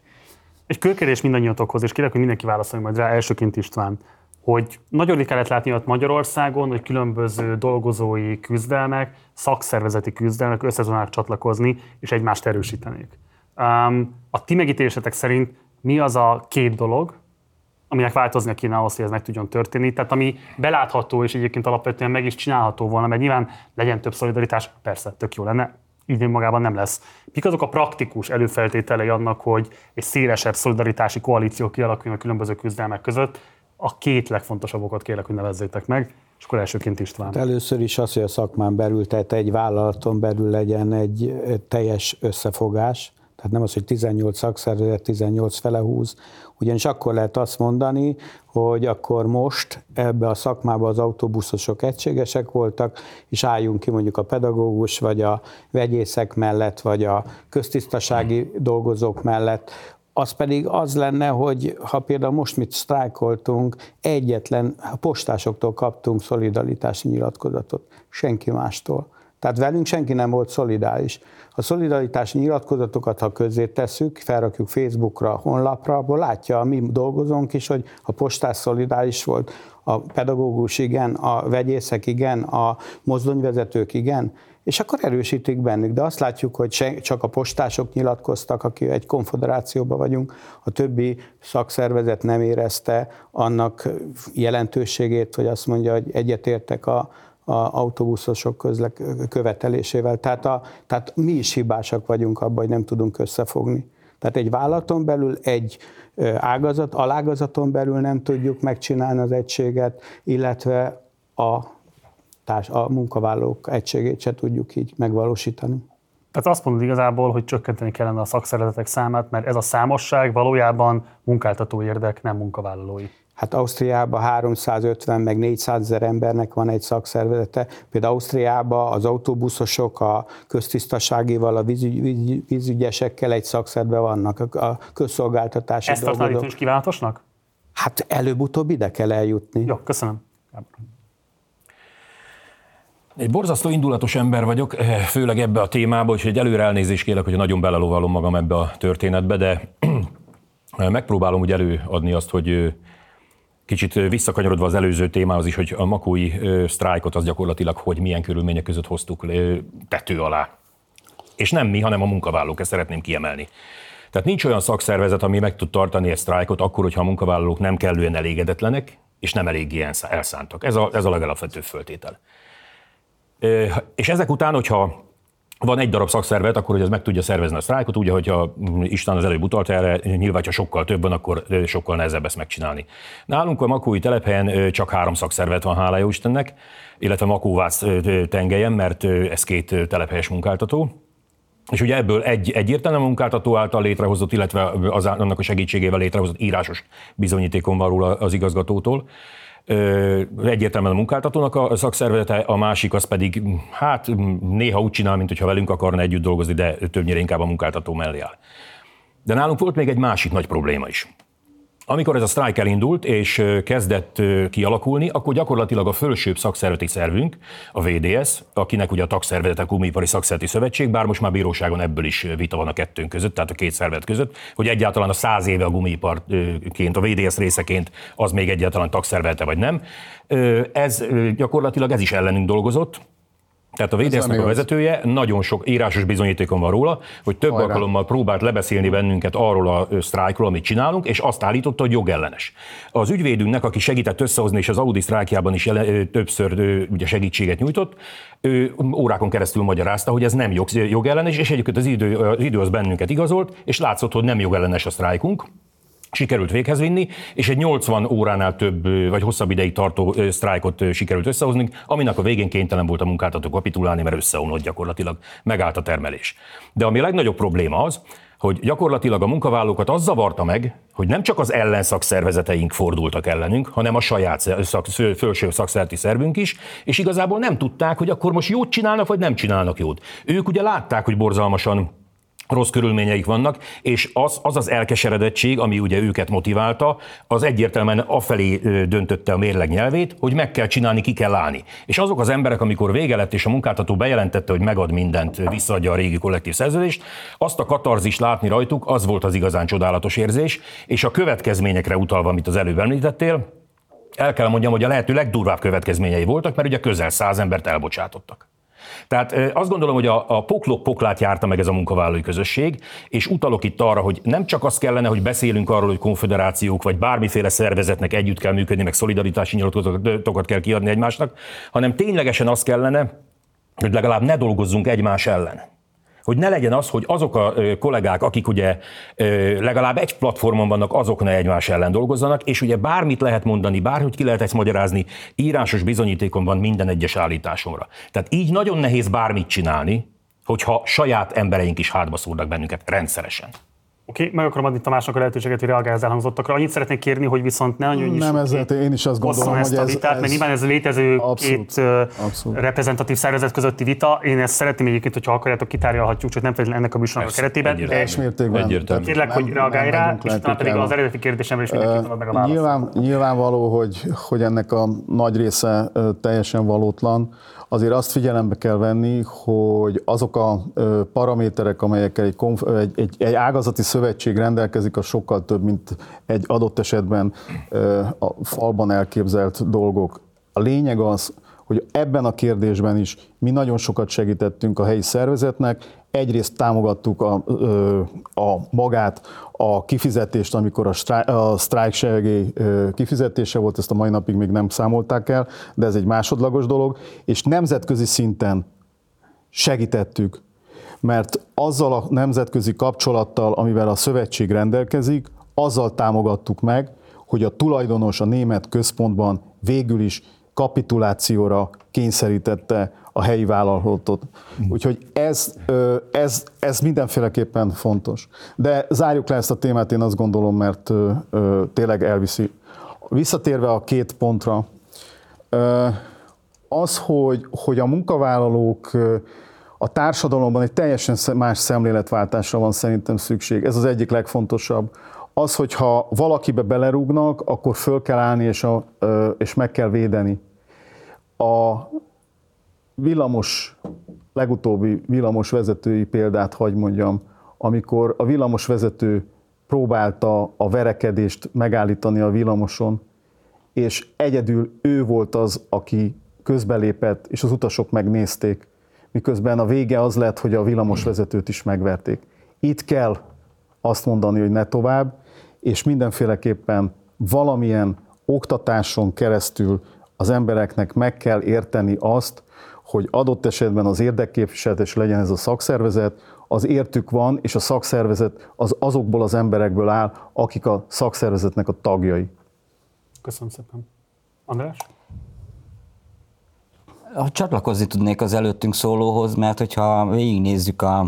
Egy körkérdés mindannyiatokhoz, és kérlek, hogy mindenki válaszolja majd rá, elsőként István, hogy nagyon ritkán lehet látni ott Magyarországon, hogy különböző dolgozói küzdelmek, szakszervezeti küzdelmek össze csatlakozni, és egymást erősítenék. Um, a ti megítélésetek szerint mi az a két dolog, aminek változnia kéne ahhoz, hogy ez meg tudjon történni. Tehát ami belátható, és egyébként alapvetően meg is csinálható volna, mert nyilván legyen több szolidaritás, persze, tök jó lenne, így magában nem lesz. Mik azok a praktikus előfeltételei annak, hogy egy szélesebb szolidaritási koalíció kialakuljon a különböző küzdelmek között? A két legfontosabb okot kérlek, hogy nevezzétek meg, és akkor elsőként István. Hát először is az, hogy a szakmán belül, tehát egy vállalaton belül legyen egy teljes összefogás, tehát nem az, hogy 18 szakszervezet 18 fele húz, ugyanis akkor lehet azt mondani, hogy akkor most ebbe a szakmába az autóbuszosok egységesek voltak, és álljunk ki mondjuk a pedagógus, vagy a vegyészek mellett, vagy a köztisztasági dolgozók mellett, az pedig az lenne, hogy ha például most mit sztrájkoltunk, egyetlen postásoktól kaptunk szolidaritási nyilatkozatot, senki mástól. Tehát velünk senki nem volt szolidáris. A szolidaritási nyilatkozatokat, ha közzé tesszük, felrakjuk Facebookra, honlapra, abból látja a mi dolgozónk is, hogy a postás szolidáris volt, a pedagógus igen, a vegyészek igen, a mozdonyvezetők igen, és akkor erősítik bennük. De azt látjuk, hogy csak a postások nyilatkoztak, aki egy konfederációban vagyunk, a többi szakszervezet nem érezte annak jelentőségét, hogy azt mondja, hogy egyetértek a autóbuszosok közle, követelésével. Tehát, a, tehát mi is hibásak vagyunk abban, hogy nem tudunk összefogni. Tehát egy vállalaton belül, egy ágazat, alágazaton belül nem tudjuk megcsinálni az egységet, illetve a, társ, a munkavállalók egységét se tudjuk így megvalósítani. Tehát azt mondod igazából, hogy csökkenteni kellene a szakszervezetek számát, mert ez a számosság valójában munkáltató érdek, nem munkavállalói. Hát Ausztriában 350 meg 400 ezer embernek van egy szakszervezete. Például Ausztriában az autóbuszosok a köztisztaságival, a vízügy, vízügy, vízügyesekkel egy szakszerve vannak, a közszolgáltatási Ezt tartaná is kívánatosnak? Hát előbb-utóbb ide kell eljutni. Jó, köszönöm. Egy borzasztó indulatos ember vagyok, eh, főleg ebbe a témába, úgyhogy előre elnézést kérek, hogy nagyon belelóvalom magam ebbe a történetbe, de (clears throat) megpróbálom úgy előadni azt, hogy Kicsit visszakanyarodva az előző témához is, hogy a makói sztrájkot az gyakorlatilag, hogy milyen körülmények között hoztuk tető alá. És nem mi, hanem a munkavállalók, ezt szeretném kiemelni. Tehát nincs olyan szakszervezet, ami meg tud tartani egy sztrájkot akkor, hogyha a munkavállalók nem kellően elégedetlenek, és nem eléggé elszántak. Ez a, ez a legalapvetőbb föltétel. És ezek után, hogyha van egy darab szakszervet, akkor hogy ez meg tudja szervezni a sztrájkot, ugye, hogyha Isten az előbb utalt erre, nyilván, ha sokkal több van, akkor sokkal nehezebb ezt megcsinálni. Nálunk a Makói telephelyen csak három szakszervet van, hála jó Istennek, illetve Makóvász tengelyen, mert ez két telephelyes munkáltató. És ugye ebből egy egyértelműen munkáltató által létrehozott, illetve az, annak a segítségével létrehozott írásos bizonyítékon van róla az igazgatótól egyértelműen a munkáltatónak a szakszervezete, a másik az pedig, hát néha úgy csinál, mint hogyha velünk akarna együtt dolgozni, de többnyire inkább a munkáltató mellé áll. De nálunk volt még egy másik nagy probléma is. Amikor ez a sztrájk elindult és kezdett kialakulni, akkor gyakorlatilag a fölsőbb szakszervezeti szervünk, a VDS, akinek ugye a tagszervezetek Gumipari Szakszervezeti Szövetség, bár most már bíróságon ebből is vita van a kettőnk között, tehát a két szervezet között, hogy egyáltalán a száz éve a gumiparként, a VDS részeként az még egyáltalán tagszervezete vagy nem. Ez gyakorlatilag ez is ellenünk dolgozott, tehát a VDS-nek a vezetője nagyon sok írásos bizonyítékon van róla, hogy több Hajrá. alkalommal próbált lebeszélni bennünket arról a sztrájkról, amit csinálunk, és azt állította, hogy jogellenes. Az ügyvédünknek, aki segített összehozni, és az Audi sztrájkjában is többször ugye segítséget nyújtott, ő órákon keresztül magyarázta, hogy ez nem jog, jogellenes, és egyébként az idő, az idő az bennünket igazolt, és látszott, hogy nem jogellenes a sztrájkunk sikerült véghez vinni, és egy 80 óránál több vagy hosszabb ideig tartó sztrájkot sikerült összehozni, aminek a végén kénytelen volt a munkáltató kapitulálni, mert összeomlott gyakorlatilag, megállt a termelés. De ami a legnagyobb probléma az, hogy gyakorlatilag a munkavállalókat az zavarta meg, hogy nem csak az ellenszakszervezeteink fordultak ellenünk, hanem a saját szak, felső szakszerti szervünk is, és igazából nem tudták, hogy akkor most jót csinálnak, vagy nem csinálnak jót. Ők ugye látták, hogy borzalmasan rossz körülményeik vannak, és az, az az elkeseredettség, ami ugye őket motiválta, az egyértelműen afelé döntötte a mérleg nyelvét, hogy meg kell csinálni, ki kell állni. És azok az emberek, amikor vége lett, és a munkáltató bejelentette, hogy megad mindent, visszaadja a régi kollektív szerződést, azt a katarzis látni rajtuk, az volt az igazán csodálatos érzés, és a következményekre utalva, amit az előbb említettél, el kell mondjam, hogy a lehető legdurvább következményei voltak, mert ugye közel száz embert elbocsátottak. Tehát azt gondolom, hogy a, a poklok poklát járta meg ez a munkavállalói közösség, és utalok itt arra, hogy nem csak az kellene, hogy beszélünk arról, hogy konfederációk vagy bármiféle szervezetnek együtt kell működni, meg szolidaritási nyilatkozatokat kell kiadni egymásnak, hanem ténylegesen az kellene, hogy legalább ne dolgozzunk egymás ellen hogy ne legyen az, hogy azok a kollégák, akik ugye legalább egy platformon vannak, azok ne egymás ellen dolgozzanak, és ugye bármit lehet mondani, bárhogy ki lehet ezt magyarázni, írásos bizonyítékon van minden egyes állításomra. Tehát így nagyon nehéz bármit csinálni, hogyha saját embereink is hátba szúrnak bennünket rendszeresen. Oké, okay, meg akarom adni Tamásnak a lehetőséget, hogy reagálj az elhangzottakra. Annyit szeretnék kérni, hogy viszont ne nagyon Nem, ezzel én is azt gondolom, hogy ez, vitát, ez, mert nyilván ez létező abszolút, két abszolút. reprezentatív szervezet közötti vita. Én ezt szeretném egyébként, hogyha akarjátok, kitárgyalhatjuk, csak nem feltétlenül ennek a műsornak a keretében. Teljes mértékben. Egyértelmű. Kérlek, hogy reagálj rá, és utána pedig az eredeti kérdésemre is mindenképpen meg a választ. Nyilván, nyilvánvaló, hogy, hogy ennek a nagy része teljesen valótlan azért azt figyelembe kell venni, hogy azok a paraméterek, amelyekkel egy, konf- egy, egy, egy ágazati szövetség rendelkezik, a sokkal több, mint egy adott esetben a falban elképzelt dolgok. A lényeg az, hogy ebben a kérdésben is mi nagyon sokat segítettünk a helyi szervezetnek, egyrészt támogattuk a, a magát, a kifizetést, amikor a, sztrájk, a sztrájk segély kifizetése volt, ezt a mai napig még nem számolták el, de ez egy másodlagos dolog, és nemzetközi szinten segítettük, mert azzal a nemzetközi kapcsolattal, amivel a szövetség rendelkezik, azzal támogattuk meg, hogy a tulajdonos a német központban végül is kapitulációra kényszerítette a helyi vállalatot. Úgyhogy ez, ez, ez mindenféleképpen fontos. De zárjuk le ezt a témát, én azt gondolom, mert tényleg elviszi. Visszatérve a két pontra, az, hogy, hogy a munkavállalók a társadalomban egy teljesen más szemléletváltásra van szerintem szükség. Ez az egyik legfontosabb. Az, hogyha valakibe belerúgnak, akkor föl kell állni és, a, és meg kell védeni. A villamos, legutóbbi villamos vezetői példát hagy mondjam, amikor a villamos vezető próbálta a verekedést megállítani a villamoson, és egyedül ő volt az, aki közbelépett, és az utasok megnézték, miközben a vége az lett, hogy a villamos vezetőt is megverték. Itt kell azt mondani, hogy ne tovább, és mindenféleképpen valamilyen oktatáson keresztül az embereknek meg kell érteni azt, hogy adott esetben az érdekképviseletes legyen ez a szakszervezet, az értük van, és a szakszervezet az azokból az emberekből áll, akik a szakszervezetnek a tagjai. Köszönöm szépen. András? Csatlakozni tudnék az előttünk szólóhoz, mert hogyha végignézzük a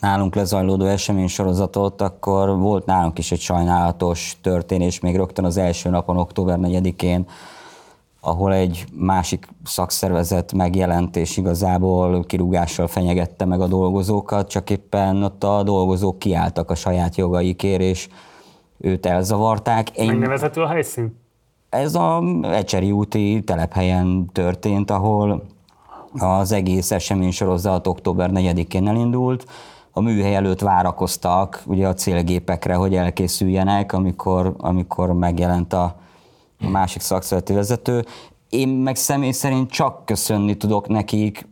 nálunk lezajlódó eseménysorozatot, akkor volt nálunk is egy sajnálatos történés még rögtön az első napon, október 4-én, ahol egy másik szakszervezet megjelent, és igazából kirúgással fenyegette meg a dolgozókat, csak éppen ott a dolgozók kiálltak a saját jogaikért, és őt elzavarták. Én... Megnevezhető a helyszín? Ez a Ecseri úti telephelyen történt, ahol az egész esemény sorozat október 4-én elindult. A műhely előtt várakoztak ugye a célgépekre, hogy elkészüljenek, amikor, amikor megjelent a, másik szakszereti vezető. Én meg személy szerint csak köszönni tudok nekik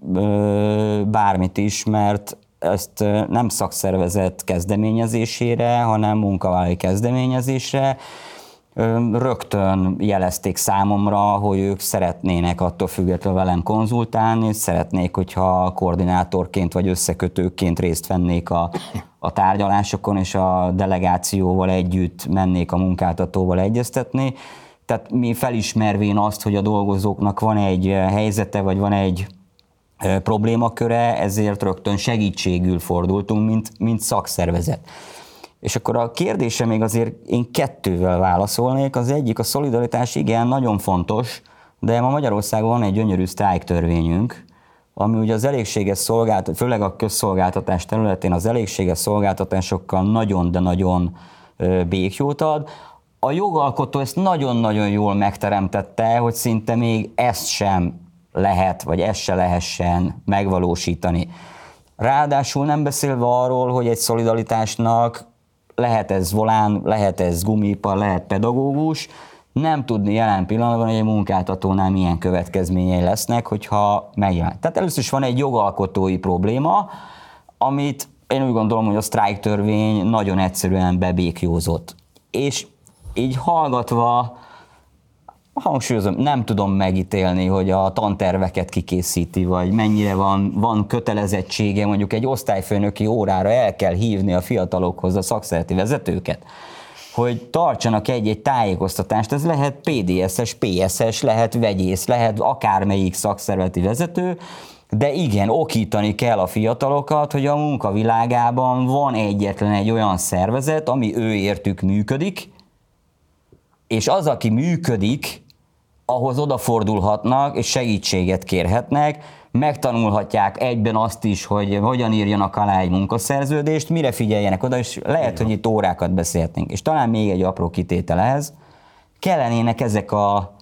bármit is, mert ezt nem szakszervezet kezdeményezésére, hanem munkavállalói kezdeményezésre rögtön jelezték számomra, hogy ők szeretnének attól függetlenül velem konzultálni, szeretnék, hogyha koordinátorként vagy összekötőként részt vennék a, a tárgyalásokon, és a delegációval együtt mennék a munkáltatóval egyeztetni. Tehát mi felismervén azt, hogy a dolgozóknak van egy helyzete, vagy van egy problémaköre, ezért rögtön segítségül fordultunk, mint, mint szakszervezet. És akkor a kérdése még azért én kettővel válaszolnék. Az egyik, a szolidaritás igen, nagyon fontos, de ma Magyarországon van egy gyönyörű sztrájk törvényünk, ami ugye az elégséges szolgáltatás, főleg a közszolgáltatás területén az elégséges szolgáltatásokkal nagyon, de nagyon békjót ad. A jogalkotó ezt nagyon-nagyon jól megteremtette, hogy szinte még ezt sem lehet, vagy ezt se lehessen megvalósítani. Ráadásul nem beszélve arról, hogy egy szolidaritásnak lehet ez volán, lehet ez gumipar, lehet pedagógus, nem tudni jelen pillanatban, hogy egy munkáltatónál milyen következményei lesznek, hogyha megjelen. Tehát először is van egy jogalkotói probléma, amit én úgy gondolom, hogy a sztrájk törvény nagyon egyszerűen bebékjózott. És így hallgatva hangsúlyozom, nem tudom megítélni, hogy a tanterveket kikészíti, vagy mennyire van, van kötelezettsége, mondjuk egy osztályfőnöki órára el kell hívni a fiatalokhoz a szakszereti vezetőket, hogy tartsanak egy-egy tájékoztatást, ez lehet PDS-es, PSS, lehet vegyész, lehet akármelyik szakszervezeti vezető, de igen, okítani kell a fiatalokat, hogy a munkavilágában van egyetlen egy olyan szervezet, ami ő értük működik, és az, aki működik, ahhoz odafordulhatnak, és segítséget kérhetnek, megtanulhatják egyben azt is, hogy hogyan írjanak alá egy munkaszerződést, mire figyeljenek oda, és lehet, hogy itt órákat beszélhetnénk. És talán még egy apró kitétel ehhez, kellenének ezek a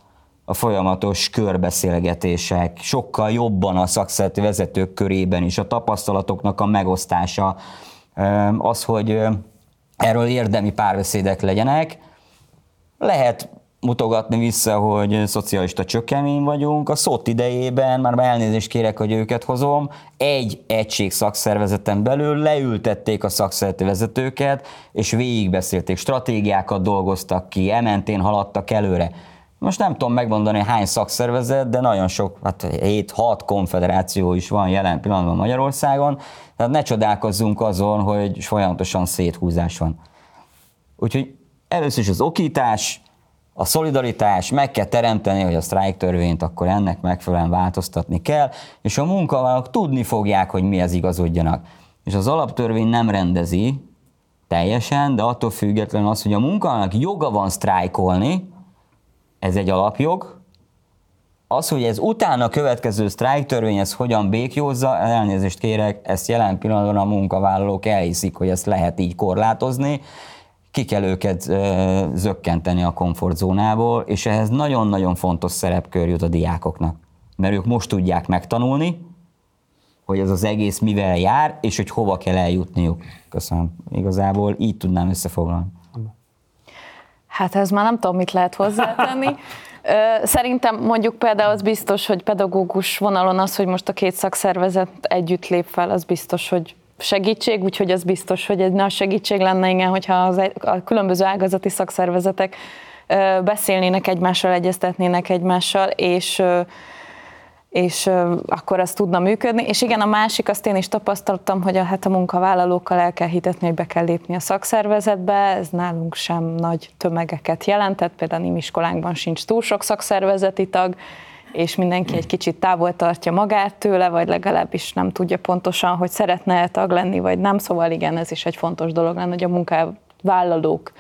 a folyamatos körbeszélgetések, sokkal jobban a szakszereti vezetők körében is, a tapasztalatoknak a megosztása, az, hogy erről érdemi párbeszédek legyenek. Lehet mutogatni vissza, hogy szocialista csökkemény vagyunk. A szót idejében, már elnézést kérek, hogy őket hozom, egy egység szakszervezeten belül leültették a szakszervezeti vezetőket, és végigbeszélték, stratégiákat dolgoztak ki, ementén haladtak előre. Most nem tudom megmondani, hány szakszervezet, de nagyon sok, hát 7-6 konfederáció is van jelen pillanatban Magyarországon, tehát ne csodálkozzunk azon, hogy folyamatosan széthúzás van. Úgyhogy először is az okítás, a szolidaritás, meg kell teremteni, hogy a sztrájk törvényt akkor ennek megfelelően változtatni kell, és a munkavállalók tudni fogják, hogy mihez igazodjanak. És az alaptörvény nem rendezi teljesen, de attól függetlenül az, hogy a munkavállalók joga van sztrájkolni, ez egy alapjog. Az, hogy ez utána következő sztrájktörvény ez hogyan békjózza, elnézést kérek, ezt jelen pillanatban a munkavállalók elhiszik, hogy ezt lehet így korlátozni, ki kell őket zökkenteni a komfortzónából, és ehhez nagyon-nagyon fontos szerepkör jut a diákoknak. Mert ők most tudják megtanulni, hogy ez az egész mivel jár, és hogy hova kell eljutniuk. Köszönöm. Igazából így tudnám összefoglalni. Hát ez már nem tudom, mit lehet hozzátenni. Szerintem mondjuk például az biztos, hogy pedagógus vonalon az, hogy most a két szakszervezet együtt lép fel, az biztos, hogy segítség, úgyhogy az biztos, hogy egy nagy segítség lenne, igen, hogyha az, a különböző ágazati szakszervezetek beszélnének egymással, egyeztetnének egymással, és és akkor az tudna működni. És igen, a másik, azt én is tapasztaltam, hogy a, hát a munkavállalókkal el kell hitetni, hogy be kell lépni a szakszervezetbe, ez nálunk sem nagy tömegeket jelentett, például a iskolánkban sincs túl sok szakszervezeti tag, és mindenki egy kicsit távol tartja magát tőle, vagy legalábbis nem tudja pontosan, hogy szeretne tag lenni, vagy nem. Szóval igen, ez is egy fontos dolog lenne, hogy a munkavállalók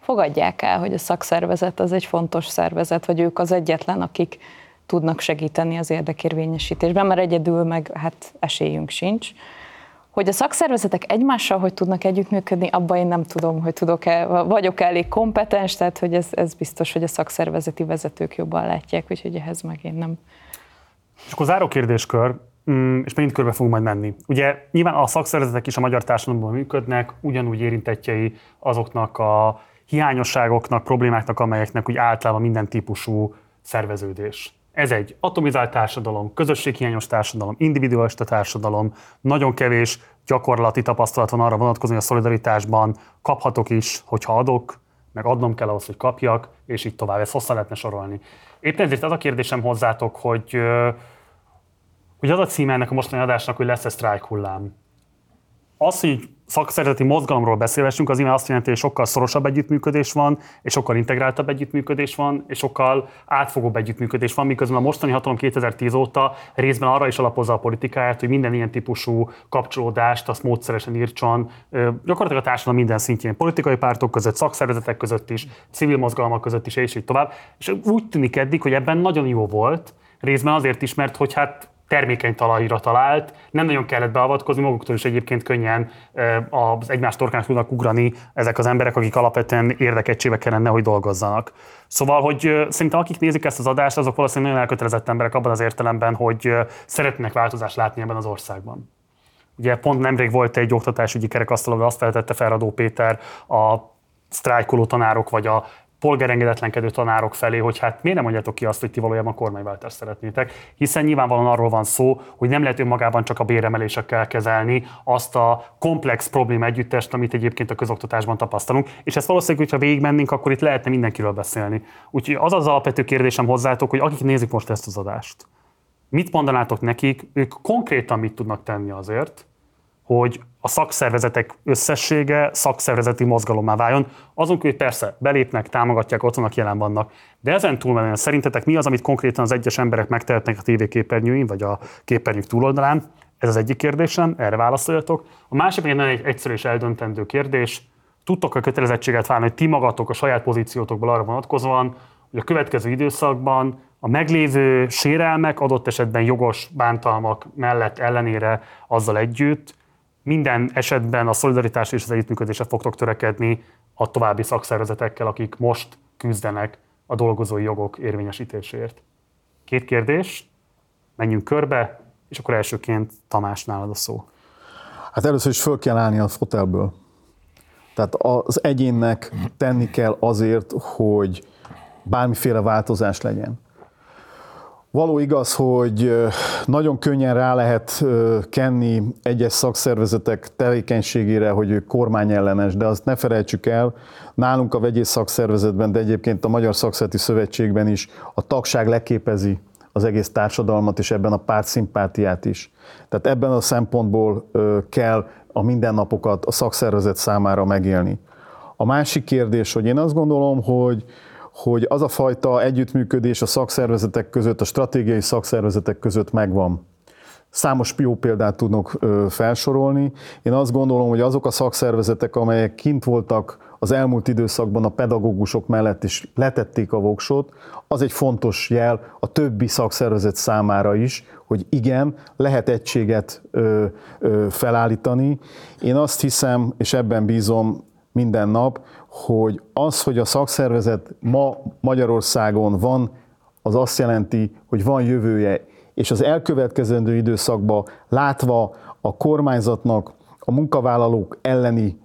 fogadják el, hogy a szakszervezet az egy fontos szervezet, vagy ők az egyetlen, akik tudnak segíteni az érdekérvényesítésben, mert egyedül meg hát esélyünk sincs. Hogy a szakszervezetek egymással hogy tudnak együttműködni, abban én nem tudom, hogy tudok-e, vagyok -e elég kompetens, tehát hogy ez, ez biztos, hogy a szakszervezeti vezetők jobban látják, úgyhogy ehhez meg én nem. És akkor záró kérdéskör, mm, és megint körbe fogunk majd menni. Ugye nyilván a szakszervezetek is a magyar társadalomban működnek, ugyanúgy érintettjei azoknak a hiányosságoknak, problémáknak, amelyeknek úgy általában minden típusú szerveződés. Ez egy atomizált társadalom, közösséghiányos társadalom, individualista társadalom, nagyon kevés gyakorlati tapasztalat van arra vonatkozóan, hogy a szolidaritásban kaphatok is, hogyha adok, meg adnom kell ahhoz, hogy kapjak, és így tovább. Ezt hosszá lehetne sorolni. Éppen ezért az a kérdésem hozzátok, hogy, hogy az a címe ennek a mostani adásnak, hogy lesz-e sztrájk hullám. Az, hogy szakszervezeti mozgalomról beszélvessünk, az imád azt jelenti, hogy sokkal szorosabb együttműködés van, és sokkal integráltabb együttműködés van, és sokkal átfogóbb együttműködés van, miközben a mostani hatalom 2010 óta részben arra is alapozza a politikáját, hogy minden ilyen típusú kapcsolódást azt módszeresen írtson, gyakorlatilag a társadalom minden szintjén, politikai pártok között, szakszervezetek között is, civil mozgalmak között is, és így tovább. És úgy tűnik eddig, hogy ebben nagyon jó volt, részben azért is, mert hogy hát termékeny talajra talált, nem nagyon kellett beavatkozni, maguktól is egyébként könnyen az egymás torkán tudnak ugrani ezek az emberek, akik alapvetően érdekettségbe kellene, hogy dolgozzanak. Szóval, hogy szerintem akik nézik ezt az adást, azok valószínűleg nagyon elkötelezett emberek abban az értelemben, hogy szeretnének változást látni ebben az országban. Ugye pont nemrég volt egy oktatásügyi kerekasztal, ahol azt feltette Felradó Péter a sztrájkoló tanárok vagy a polgárengedetlenkedő tanárok felé, hogy hát miért nem mondjátok ki azt, hogy ti valójában kormányváltást szeretnétek, hiszen nyilvánvalóan arról van szó, hogy nem lehet önmagában csak a béremelésekkel kezelni azt a komplex probléma együttest, amit egyébként a közoktatásban tapasztalunk, és ezt valószínűleg, hogyha végigmennénk, akkor itt lehetne mindenkiről beszélni. Úgyhogy az az alapvető kérdésem hozzátok, hogy akik nézik most ezt az adást, mit mondanátok nekik, ők konkrétan mit tudnak tenni azért, hogy a szakszervezetek összessége szakszervezeti mozgalommá váljon. Azon hogy persze belépnek, támogatják, ott vannak, jelen vannak. De ezen túlmenően szerintetek mi az, amit konkrétan az egyes emberek megtehetnek a tévéképernyőin, vagy a képernyők túloldalán? Ez az egyik kérdésem, erre válaszoljatok. A másik egy egyszerű és eldöntendő kérdés. Tudtok a kötelezettséget válni, hogy ti magatok a saját pozíciótokból arra vonatkozóan, hogy a következő időszakban a meglévő sérelmek, adott esetben jogos bántalmak mellett ellenére azzal együtt minden esetben a szolidaritás és az együttműködésre fogtok törekedni a további szakszervezetekkel, akik most küzdenek a dolgozói jogok érvényesítéséért? Két kérdés, menjünk körbe, és akkor elsőként Tamás nálad a szó. Hát először is föl kell állni a fotelből. Tehát az egyénnek tenni kell azért, hogy bármiféle változás legyen. Való igaz, hogy nagyon könnyen rá lehet kenni egyes szakszervezetek tevékenységére, hogy ők kormányellenes, de azt ne felejtsük el, nálunk a vegyész szakszervezetben, de egyébként a Magyar Szakszereti Szövetségben is a tagság leképezi az egész társadalmat, és ebben a párt szimpátiát is. Tehát ebben a szempontból kell a mindennapokat a szakszervezet számára megélni. A másik kérdés, hogy én azt gondolom, hogy hogy az a fajta együttműködés a szakszervezetek között, a stratégiai szakszervezetek között megvan. Számos jó példát tudok felsorolni. Én azt gondolom, hogy azok a szakszervezetek, amelyek kint voltak az elmúlt időszakban a pedagógusok mellett is letették a voksot, az egy fontos jel a többi szakszervezet számára is, hogy igen, lehet egységet ö, ö, felállítani. Én azt hiszem, és ebben bízom minden nap, hogy az, hogy a szakszervezet ma Magyarországon van, az azt jelenti, hogy van jövője, és az elkövetkezendő időszakban látva a kormányzatnak a munkavállalók elleni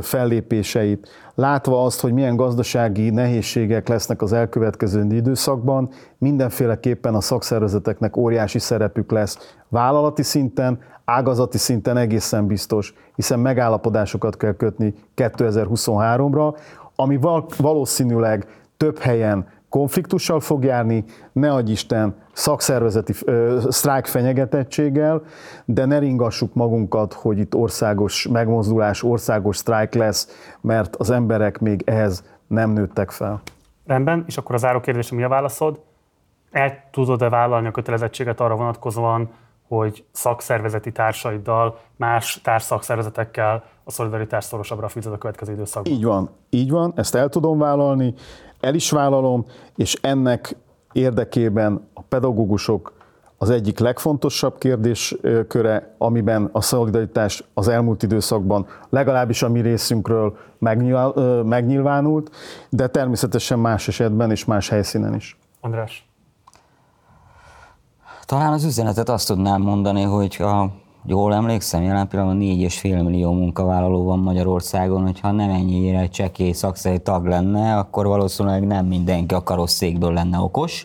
fellépéseit, látva azt, hogy milyen gazdasági nehézségek lesznek az elkövetkező időszakban, mindenféleképpen a szakszervezeteknek óriási szerepük lesz vállalati szinten, ágazati szinten egészen biztos, hiszen megállapodásokat kell kötni 2023-ra, ami valószínűleg több helyen konfliktussal fog járni, ne adj Isten szakszervezeti ö, sztrájk fenyegetettséggel, de ne ringassuk magunkat, hogy itt országos megmozdulás, országos sztrájk lesz, mert az emberek még ehhez nem nőttek fel. Rendben, és akkor az záró kérdés, mi a válaszod? El tudod-e vállalni a kötelezettséget arra vonatkozóan, hogy szakszervezeti társaiddal, más társszakszervezetekkel a szolidaritás szorosabbra fűzöd a következő időszakban. Így van, így van, ezt el tudom vállalni, el is vállalom, és ennek érdekében a pedagógusok az egyik legfontosabb kérdésköre, amiben a szolidaritás az elmúlt időszakban legalábbis a mi részünkről megnyilvánult, de természetesen más esetben és más helyszínen is. András? Talán az üzenetet azt tudnám mondani, hogy ha jól emlékszem, jelen pillanatban 4,5 millió munkavállaló van Magyarországon, hogyha nem ennyire csekély szakszerű tag lenne, akkor valószínűleg nem mindenki a karosszékből lenne okos.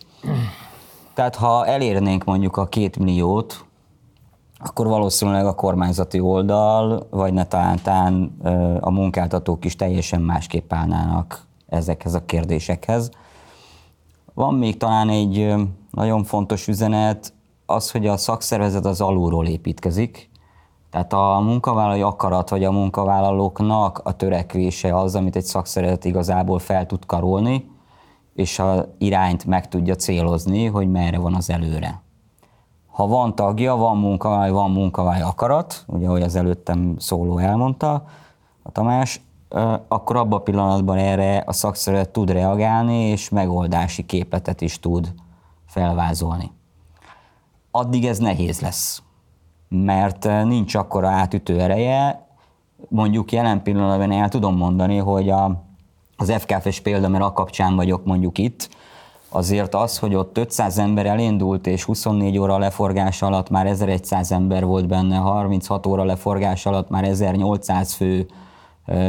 Tehát ha elérnénk mondjuk a két milliót, akkor valószínűleg a kormányzati oldal, vagy ne talán a munkáltatók is teljesen másképp állnának ezekhez a kérdésekhez. Van még talán egy nagyon fontos üzenet, az, hogy a szakszervezet az alulról építkezik, tehát a munkavállalói akarat, vagy a munkavállalóknak a törekvése az, amit egy szakszervezet igazából fel tud karolni, és a irányt meg tudja célozni, hogy merre van az előre. Ha van tagja, van munkavállalói, van munkavállalói akarat, ugye ahogy az előttem szóló elmondta a Tamás, akkor abban a pillanatban erre a szakszervezet tud reagálni, és megoldási képletet is tud felvázolni. Addig ez nehéz lesz, mert nincs akkora átütő ereje. Mondjuk jelen pillanatban el tudom mondani, hogy a, az FKF-es példa, mert a kapcsán vagyok mondjuk itt, azért az, hogy ott 500 ember elindult, és 24 óra leforgás alatt már 1100 ember volt benne, 36 óra leforgás alatt már 1800 fő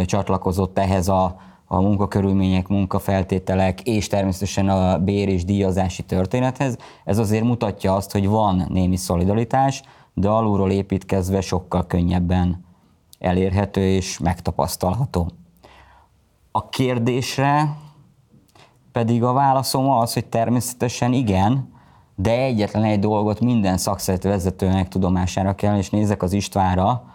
csatlakozott ehhez a, a munkakörülmények, munkafeltételek és természetesen a bér és díjazási történethez. Ez azért mutatja azt, hogy van némi szolidaritás, de alulról építkezve sokkal könnyebben elérhető és megtapasztalható. A kérdésre pedig a válaszom az, hogy természetesen igen, de egyetlen egy dolgot minden szakszereti vezetőnek tudomására kell, és nézek az Istvánra,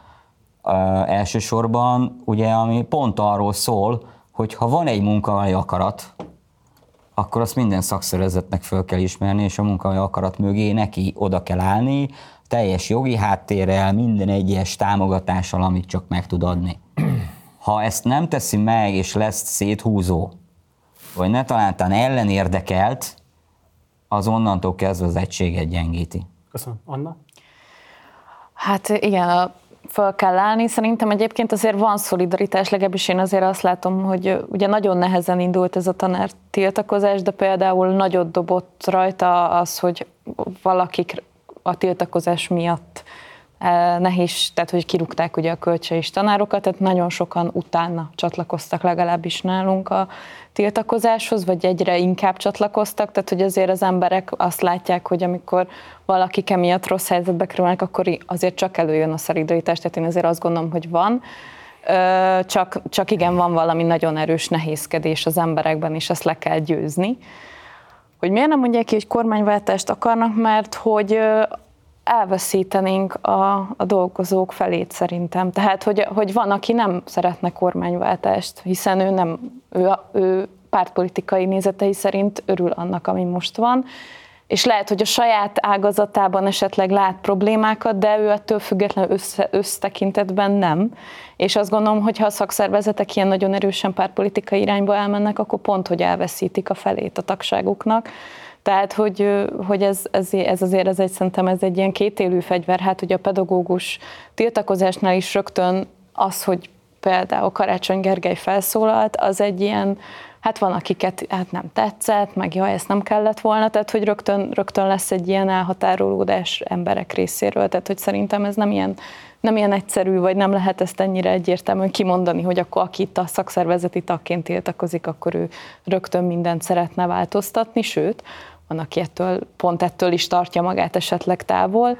elsősorban, ugye, ami pont arról szól, hogy ha van egy munkavállalói akarat, akkor azt minden szakszervezetnek föl kell ismerni, és a munkavállalói akarat mögé neki oda kell állni, teljes jogi háttérrel, minden egyes támogatással, amit csak meg tud adni. Ha ezt nem teszi meg, és lesz széthúzó, vagy ne talántán ellenérdekelt, az onnantól kezdve az egységet gyengíti. Köszönöm. Anna? Hát igen, a föl kell állni. Szerintem egyébként azért van szolidaritás, legalábbis én azért azt látom, hogy ugye nagyon nehezen indult ez a tanár tiltakozás, de például nagyot dobott rajta az, hogy valakik a tiltakozás miatt nehéz, tehát hogy kirúgták ugye a kölcsei tanárokat, tehát nagyon sokan utána csatlakoztak legalábbis nálunk a tiltakozáshoz, vagy egyre inkább csatlakoztak, tehát hogy azért az emberek azt látják, hogy amikor valaki emiatt rossz helyzetbe kerülnek, akkor azért csak előjön a szolidaritás, tehát én azért azt gondolom, hogy van, csak, csak igen, van valami nagyon erős nehézkedés az emberekben, és ezt le kell győzni. Hogy miért nem mondják ki, hogy kormányváltást akarnak, mert hogy elveszítenénk a, a dolgozók felét szerintem. Tehát, hogy, hogy van, aki nem szeretne kormányváltást, hiszen ő nem, ő, ő pártpolitikai nézetei szerint örül annak, ami most van, és lehet, hogy a saját ágazatában esetleg lát problémákat, de ő ettől függetlenül össze, össztekintetben nem. És azt gondolom, hogy ha a szakszervezetek ilyen nagyon erősen pártpolitikai irányba elmennek, akkor pont, hogy elveszítik a felét a tagságuknak. Tehát, hogy, hogy ez, ez, ez azért ez egy, szerintem ez egy ilyen kétélű fegyver. Hát ugye a pedagógus tiltakozásnál is rögtön az, hogy például Karácsony Gergely felszólalt, az egy ilyen, hát van, akiket hát nem tetszett, meg jaj, ezt nem kellett volna, tehát hogy rögtön, rögtön lesz egy ilyen elhatárolódás emberek részéről, tehát hogy szerintem ez nem ilyen, nem ilyen egyszerű, vagy nem lehet ezt ennyire egyértelműen kimondani, hogy akkor aki itt a szakszervezeti tagként tiltakozik, akkor ő rögtön mindent szeretne változtatni, sőt, van, aki ettől, pont ettől is tartja magát esetleg távol.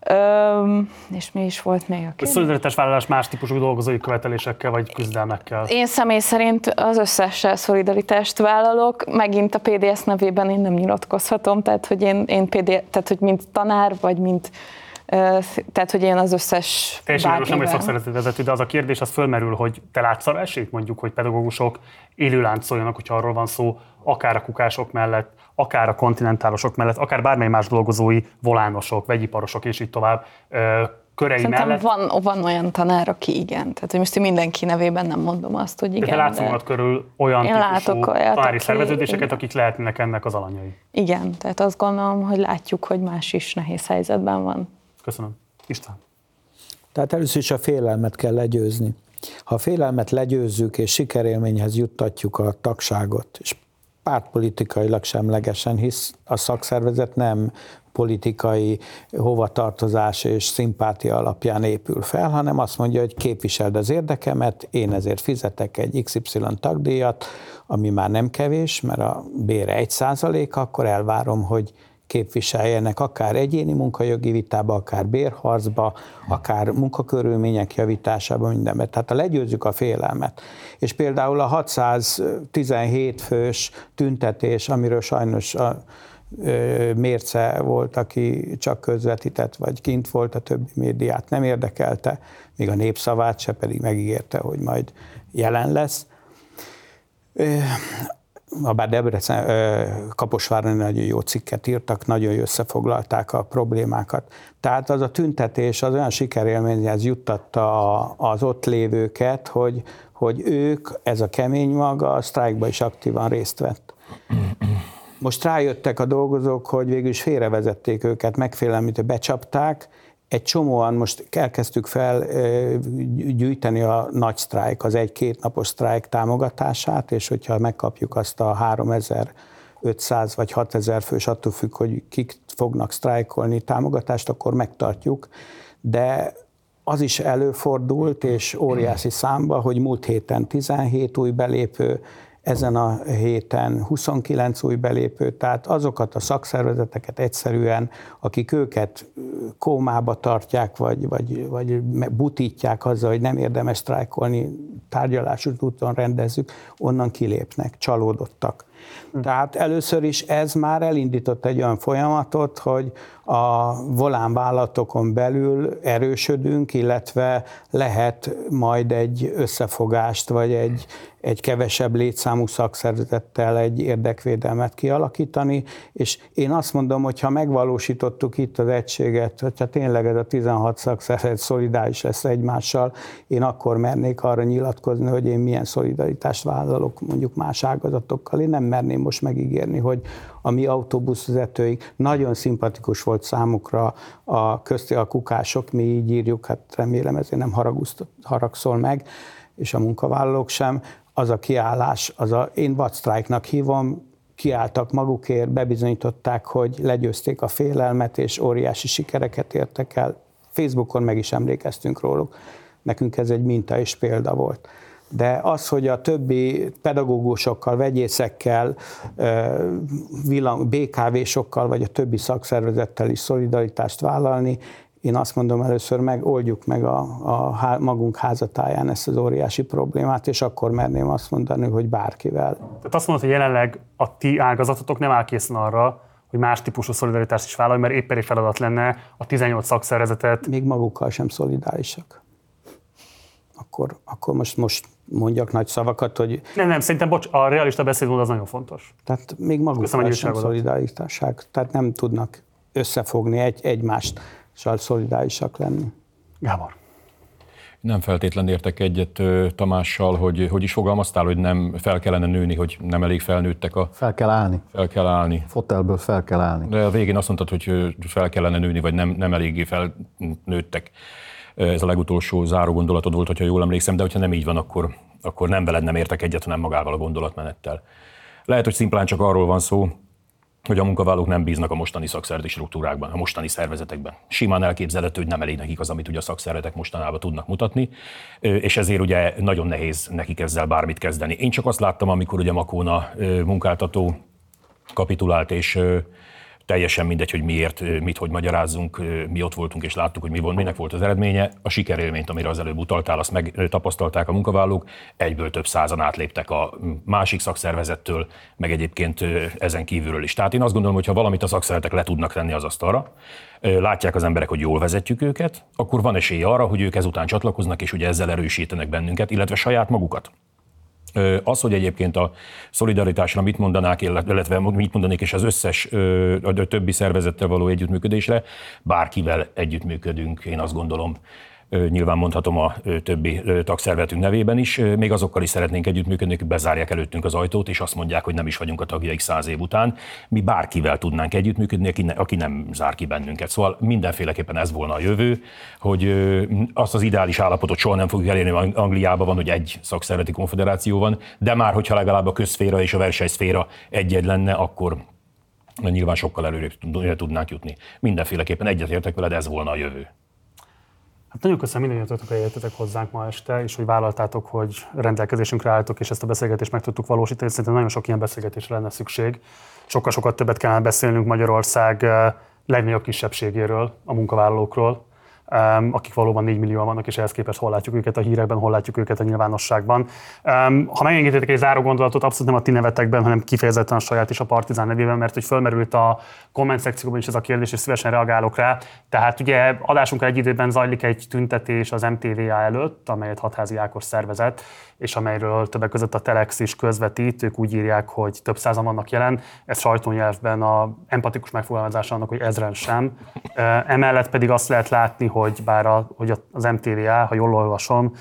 Öm, és mi is volt még a kérdés? Szolidaritás vállalás más típusú dolgozói követelésekkel vagy küzdelmekkel? Én személy szerint az összessel szolidaritást vállalok. Megint a PDS nevében én nem nyilatkozhatom, tehát hogy én, én PD, tehát hogy mint tanár, vagy mint tehát, hogy én az összes Teljesen jogos, nem egy szakszervezeti vezető, de az a kérdés, az fölmerül, hogy te látsz arra esélyt mondjuk, hogy pedagógusok élőláncoljanak, hogyha arról van szó, akár a kukások mellett, akár a kontinentálosok mellett, akár bármely más dolgozói, volánosok, vegyiparosok és így tovább körei Szerintem mellett. Van, van olyan tanár, aki igen. Tehát, hogy most mindenki nevében nem mondom azt, hogy igen. De te látsz de... körül olyan Én látok olyat, tanári aki... szerveződéseket, akik lehetnek ennek az alanyai. Igen, tehát azt gondolom, hogy látjuk, hogy más is nehéz helyzetben van. Köszönöm. István. Tehát először is a félelmet kell legyőzni. Ha a félelmet legyőzzük és sikerélményhez juttatjuk a tagságot, és pártpolitikailag semlegesen, hisz a szakszervezet nem politikai hovatartozás és szimpátia alapján épül fel, hanem azt mondja, hogy képviseld az érdekemet, én ezért fizetek egy XY tagdíjat, ami már nem kevés, mert a bére egy százalék, akkor elvárom, hogy képviseljenek akár egyéni munkajogi vitába, akár bérharcba, akár munkakörülmények javításába, mindenben. Tehát ha legyőzzük a félelmet. És például a 617 fős tüntetés, amiről sajnos a mérce volt, aki csak közvetített, vagy kint volt, a többi médiát nem érdekelte, még a népszavát se pedig megígérte, hogy majd jelen lesz bár Debrecen, Kaposváron nagyon jó cikket írtak, nagyon összefoglalták a problémákat. Tehát az a tüntetés az olyan sikerélményhez juttatta az ott lévőket, hogy, hogy ők, ez a kemény maga, a sztrájkba is aktívan részt vett. Most rájöttek a dolgozók, hogy végül is félrevezették őket, megfélemlítő becsapták, egy csomóan most elkezdtük fel gyűjteni a nagy sztrájk, az egy-két napos sztrájk támogatását, és hogyha megkapjuk azt a 3500 vagy 6000 fős, attól függ, hogy kik fognak sztrájkolni támogatást, akkor megtartjuk. De az is előfordult, és óriási számba, hogy múlt héten 17 új belépő, ezen a héten 29 új belépő, tehát azokat a szakszervezeteket egyszerűen, akik őket kómába tartják, vagy, vagy, vagy butítják azzal, hogy nem érdemes sztrájkolni, tárgyalású úton rendezzük, onnan kilépnek, csalódottak. Hm. Tehát először is ez már elindított egy olyan folyamatot, hogy a volánvállalatokon belül erősödünk, illetve lehet majd egy összefogást, vagy egy, egy kevesebb létszámú szakszervezettel egy érdekvédelmet kialakítani, és én azt mondom, hogy ha megvalósítottuk itt az egységet, hogyha tényleg ez a 16 szakszervezet szolidáris lesz egymással, én akkor mernék arra nyilatkozni, hogy én milyen szolidaritást vállalok mondjuk más ágazatokkal. Én nem merném most megígérni, hogy a mi autóbuszvezetőink nagyon szimpatikus volt számukra a közti a kukások, mi így írjuk, hát remélem ezért nem haragszol meg, és a munkavállalók sem, az a kiállás, az a, én vadsztrájknak hívom, kiálltak magukért, bebizonyították, hogy legyőzték a félelmet, és óriási sikereket értek el. Facebookon meg is emlékeztünk róluk. Nekünk ez egy minta és példa volt. De az, hogy a többi pedagógusokkal, vegyészekkel, BKV-sokkal, vagy a többi szakszervezettel is szolidaritást vállalni, én azt mondom először meg, oldjuk meg a, a magunk házatáján ezt az óriási problémát, és akkor merném azt mondani, hogy bárkivel. Tehát azt mondod, hogy jelenleg a ti ágazatotok nem áll készen arra, hogy más típusú szolidaritást is vállalj, mert éppen egy feladat lenne a 18 szakszervezetet. Még magukkal sem szolidárisak. Akkor, akkor most, most mondjak nagy szavakat, hogy... Nem, nem, szerintem bocs, a realista beszédmód az nagyon fontos. Tehát még magukkal sem szolidáriság. Tehát nem tudnak összefogni egy, egymást szolidárisak lenni. Gábor. Nem feltétlenül értek egyet Tamással, hogy hogy is fogalmaztál, hogy nem fel kellene nőni, hogy nem elég felnőttek a... Fel kell állni. Fel kell állni. Fotelből fel kell állni. De a végén azt mondtad, hogy fel kellene nőni, vagy nem, nem eléggé felnőttek. Ez a legutolsó záró gondolatod volt, hogyha jól emlékszem, de hogyha nem így van, akkor, akkor nem veled nem értek egyet, hanem magával a gondolatmenettel. Lehet, hogy szimplán csak arról van szó, hogy a munkavállalók nem bíznak a mostani szakszervezeti struktúrákban, a mostani szervezetekben. Simán elképzelhető, hogy nem elég nekik az, amit ugye a szakszervezetek mostanában tudnak mutatni, és ezért ugye nagyon nehéz nekik ezzel bármit kezdeni. Én csak azt láttam, amikor ugye Makóna munkáltató kapitulált és teljesen mindegy, hogy miért, mit, hogy magyarázzunk, mi ott voltunk és láttuk, hogy mi volt, minek volt az eredménye. A sikerélményt, amire az előbb utaltál, azt megtapasztalták a munkavállalók, egyből több százan átléptek a másik szakszervezettől, meg egyébként ezen kívülről is. Tehát én azt gondolom, hogy ha valamit a szakszervezetek le tudnak tenni az asztalra, látják az emberek, hogy jól vezetjük őket, akkor van esély arra, hogy ők ezután csatlakoznak, és ugye ezzel erősítenek bennünket, illetve saját magukat. Az, hogy egyébként a szolidaritásra mit mondanák, illetve mit mondanék, és az összes a többi szervezettel való együttműködésre, bárkivel együttműködünk, én azt gondolom nyilván mondhatom a többi tagszervetünk nevében is, még azokkal is szeretnénk együttműködni, akik bezárják előttünk az ajtót, és azt mondják, hogy nem is vagyunk a tagjaik száz év után. Mi bárkivel tudnánk együttműködni, aki, ne, aki nem zár ki bennünket. Szóval mindenféleképpen ez volna a jövő, hogy azt az ideális állapotot soha nem fogjuk elérni, Angliában van, hogy egy szakszervezeti konfederáció van, de már hogyha legalább a közszféra és a versenyszféra egy-egy lenne, akkor nyilván sokkal előrébb tudnánk jutni. Mindenféleképpen egyetértek veled, ez volna a jövő. Hát nagyon köszönöm mindannyiatokat, hogy eljöttetek hozzánk ma este, és hogy vállaltátok, hogy rendelkezésünkre álltok, és ezt a beszélgetést meg tudtuk valósítani. Szerintem nagyon sok ilyen beszélgetésre lenne szükség. Sokkal-sokat többet kellene beszélnünk Magyarország eh, legnagyobb kisebbségéről, a munkavállalókról, akik valóban 4 millióan vannak, és ehhez képest hol látjuk őket a hírekben, hol látjuk őket a nyilvánosságban. Ha megengedhetek egy záró gondolatot, abszolút nem a ti nevetekben, hanem kifejezetten a saját és a Partizán nevében, mert hogy fölmerült a komment szekcióban is ez a kérdés, és szívesen reagálok rá. Tehát ugye adásunk egy időben zajlik egy tüntetés az MTVA előtt, amelyet Hatházi Ákos szervezett, és amelyről többek között a Telex is közvetít, ők úgy írják, hogy több százan vannak jelen, ez sajtónyelvben a empatikus megfogalmazása annak, hogy ezren sem. Emellett pedig azt lehet látni, hogy bár a, hogy az MTVA, ha jól olvasom,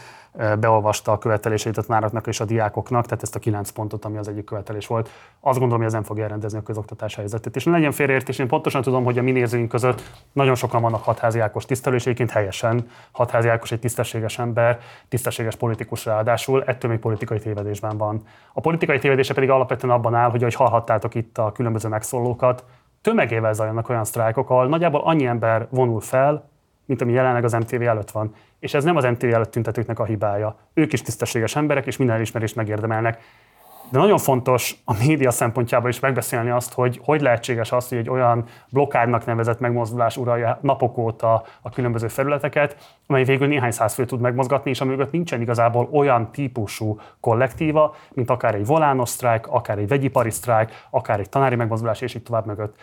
beolvasta a követeléseit a tanároknak és a diákoknak, tehát ezt a kilenc pontot, ami az egyik követelés volt. Azt gondolom, hogy ez nem fogja elrendezni a közoktatás helyzetet. És ne legyen félreértés, én pontosan tudom, hogy a mi nézőink között nagyon sokan vannak hatházi Ákos tisztelő, helyesen hatházi Ákos egy tisztességes ember, tisztességes politikus ráadásul, ettől még politikai tévedésben van. A politikai tévedése pedig alapvetően abban áll, hogy ahogy hallhattátok itt a különböző megszólókat, tömegével zajlanak olyan sztrájkok, ahol nagyjából annyi ember vonul fel, mint ami jelenleg az MTV előtt van. És ez nem az MTV előtt tüntetőknek a hibája. Ők is tisztességes emberek, és minden elismerést megérdemelnek. De nagyon fontos a média szempontjából is megbeszélni azt, hogy hogy lehetséges az, hogy egy olyan blokkádnak nevezett megmozdulás uralja napok óta a különböző felületeket, amely végül néhány száz fő tud megmozgatni, és amögött nincsen igazából olyan típusú kollektíva, mint akár egy volános sztrájk, akár egy vegyipari sztrájk, akár egy tanári megmozdulás, és így tovább mögött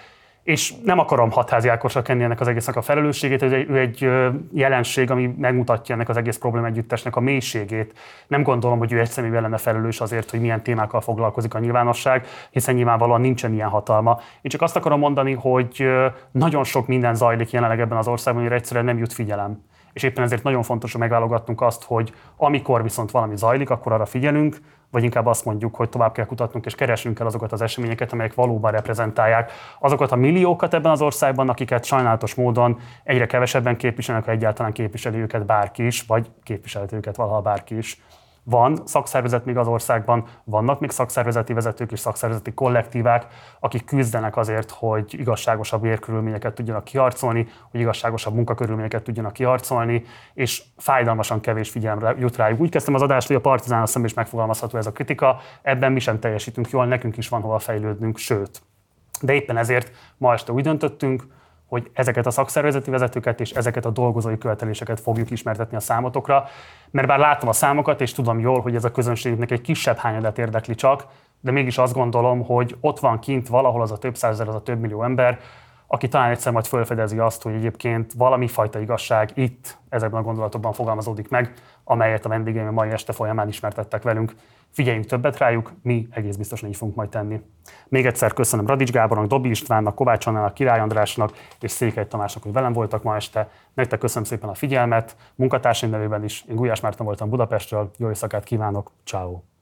és nem akarom hatházi Ákosra kenni ennek az egésznek a felelősségét, hogy ő egy jelenség, ami megmutatja ennek az egész probléma együttesnek a mélységét. Nem gondolom, hogy ő egy személyben lenne felelős azért, hogy milyen témákkal foglalkozik a nyilvánosság, hiszen nyilvánvalóan nincsen ilyen hatalma. Én csak azt akarom mondani, hogy nagyon sok minden zajlik jelenleg ebben az országban, hogy egyszerűen nem jut figyelem. és éppen ezért nagyon fontos, hogy megválogatnunk azt, hogy amikor viszont valami zajlik, akkor arra figyelünk, vagy inkább azt mondjuk, hogy tovább kell kutatnunk és keresnünk el azokat az eseményeket, amelyek valóban reprezentálják azokat a milliókat ebben az országban, akiket sajnálatos módon egyre kevesebben képviselnek, ha egyáltalán képviseli őket bárki is, vagy képviselhet őket valaha bárki is. Van szakszervezet még az országban, vannak még szakszervezeti vezetők és szakszervezeti kollektívák, akik küzdenek azért, hogy igazságosabb érkörülményeket tudjanak kiharcolni, hogy igazságosabb munkakörülményeket tudjanak kiharcolni, és fájdalmasan kevés figyelemre jut rájuk. Úgy kezdtem az adást, hogy a partizán szemben is megfogalmazható ez a kritika, ebben mi sem teljesítünk jól, nekünk is van hova fejlődnünk, sőt. De éppen ezért ma este úgy döntöttünk, hogy ezeket a szakszervezeti vezetőket és ezeket a dolgozói követeléseket fogjuk ismertetni a számotokra, mert bár látom a számokat, és tudom jól, hogy ez a közönségnek egy kisebb hányadát érdekli csak, de mégis azt gondolom, hogy ott van kint valahol az a több százezer, az a több millió ember, aki talán egyszer majd felfedezi azt, hogy egyébként valami fajta igazság itt, ezekben a gondolatokban fogalmazódik meg, amelyet a vendégeim a mai este folyamán ismertettek velünk. Figyeljünk többet rájuk, mi egész biztosan így fogunk majd tenni. Még egyszer köszönöm Radics Gábornak, Dobi Istvánnak, Kovács Annának, Király Andrásnak és Székely Tamásnak, hogy velem voltak ma este. Nektek köszönöm szépen a figyelmet, munkatársaim nevében is. Én Gulyás Márton voltam Budapestről, jó éjszakát kívánok, ciao.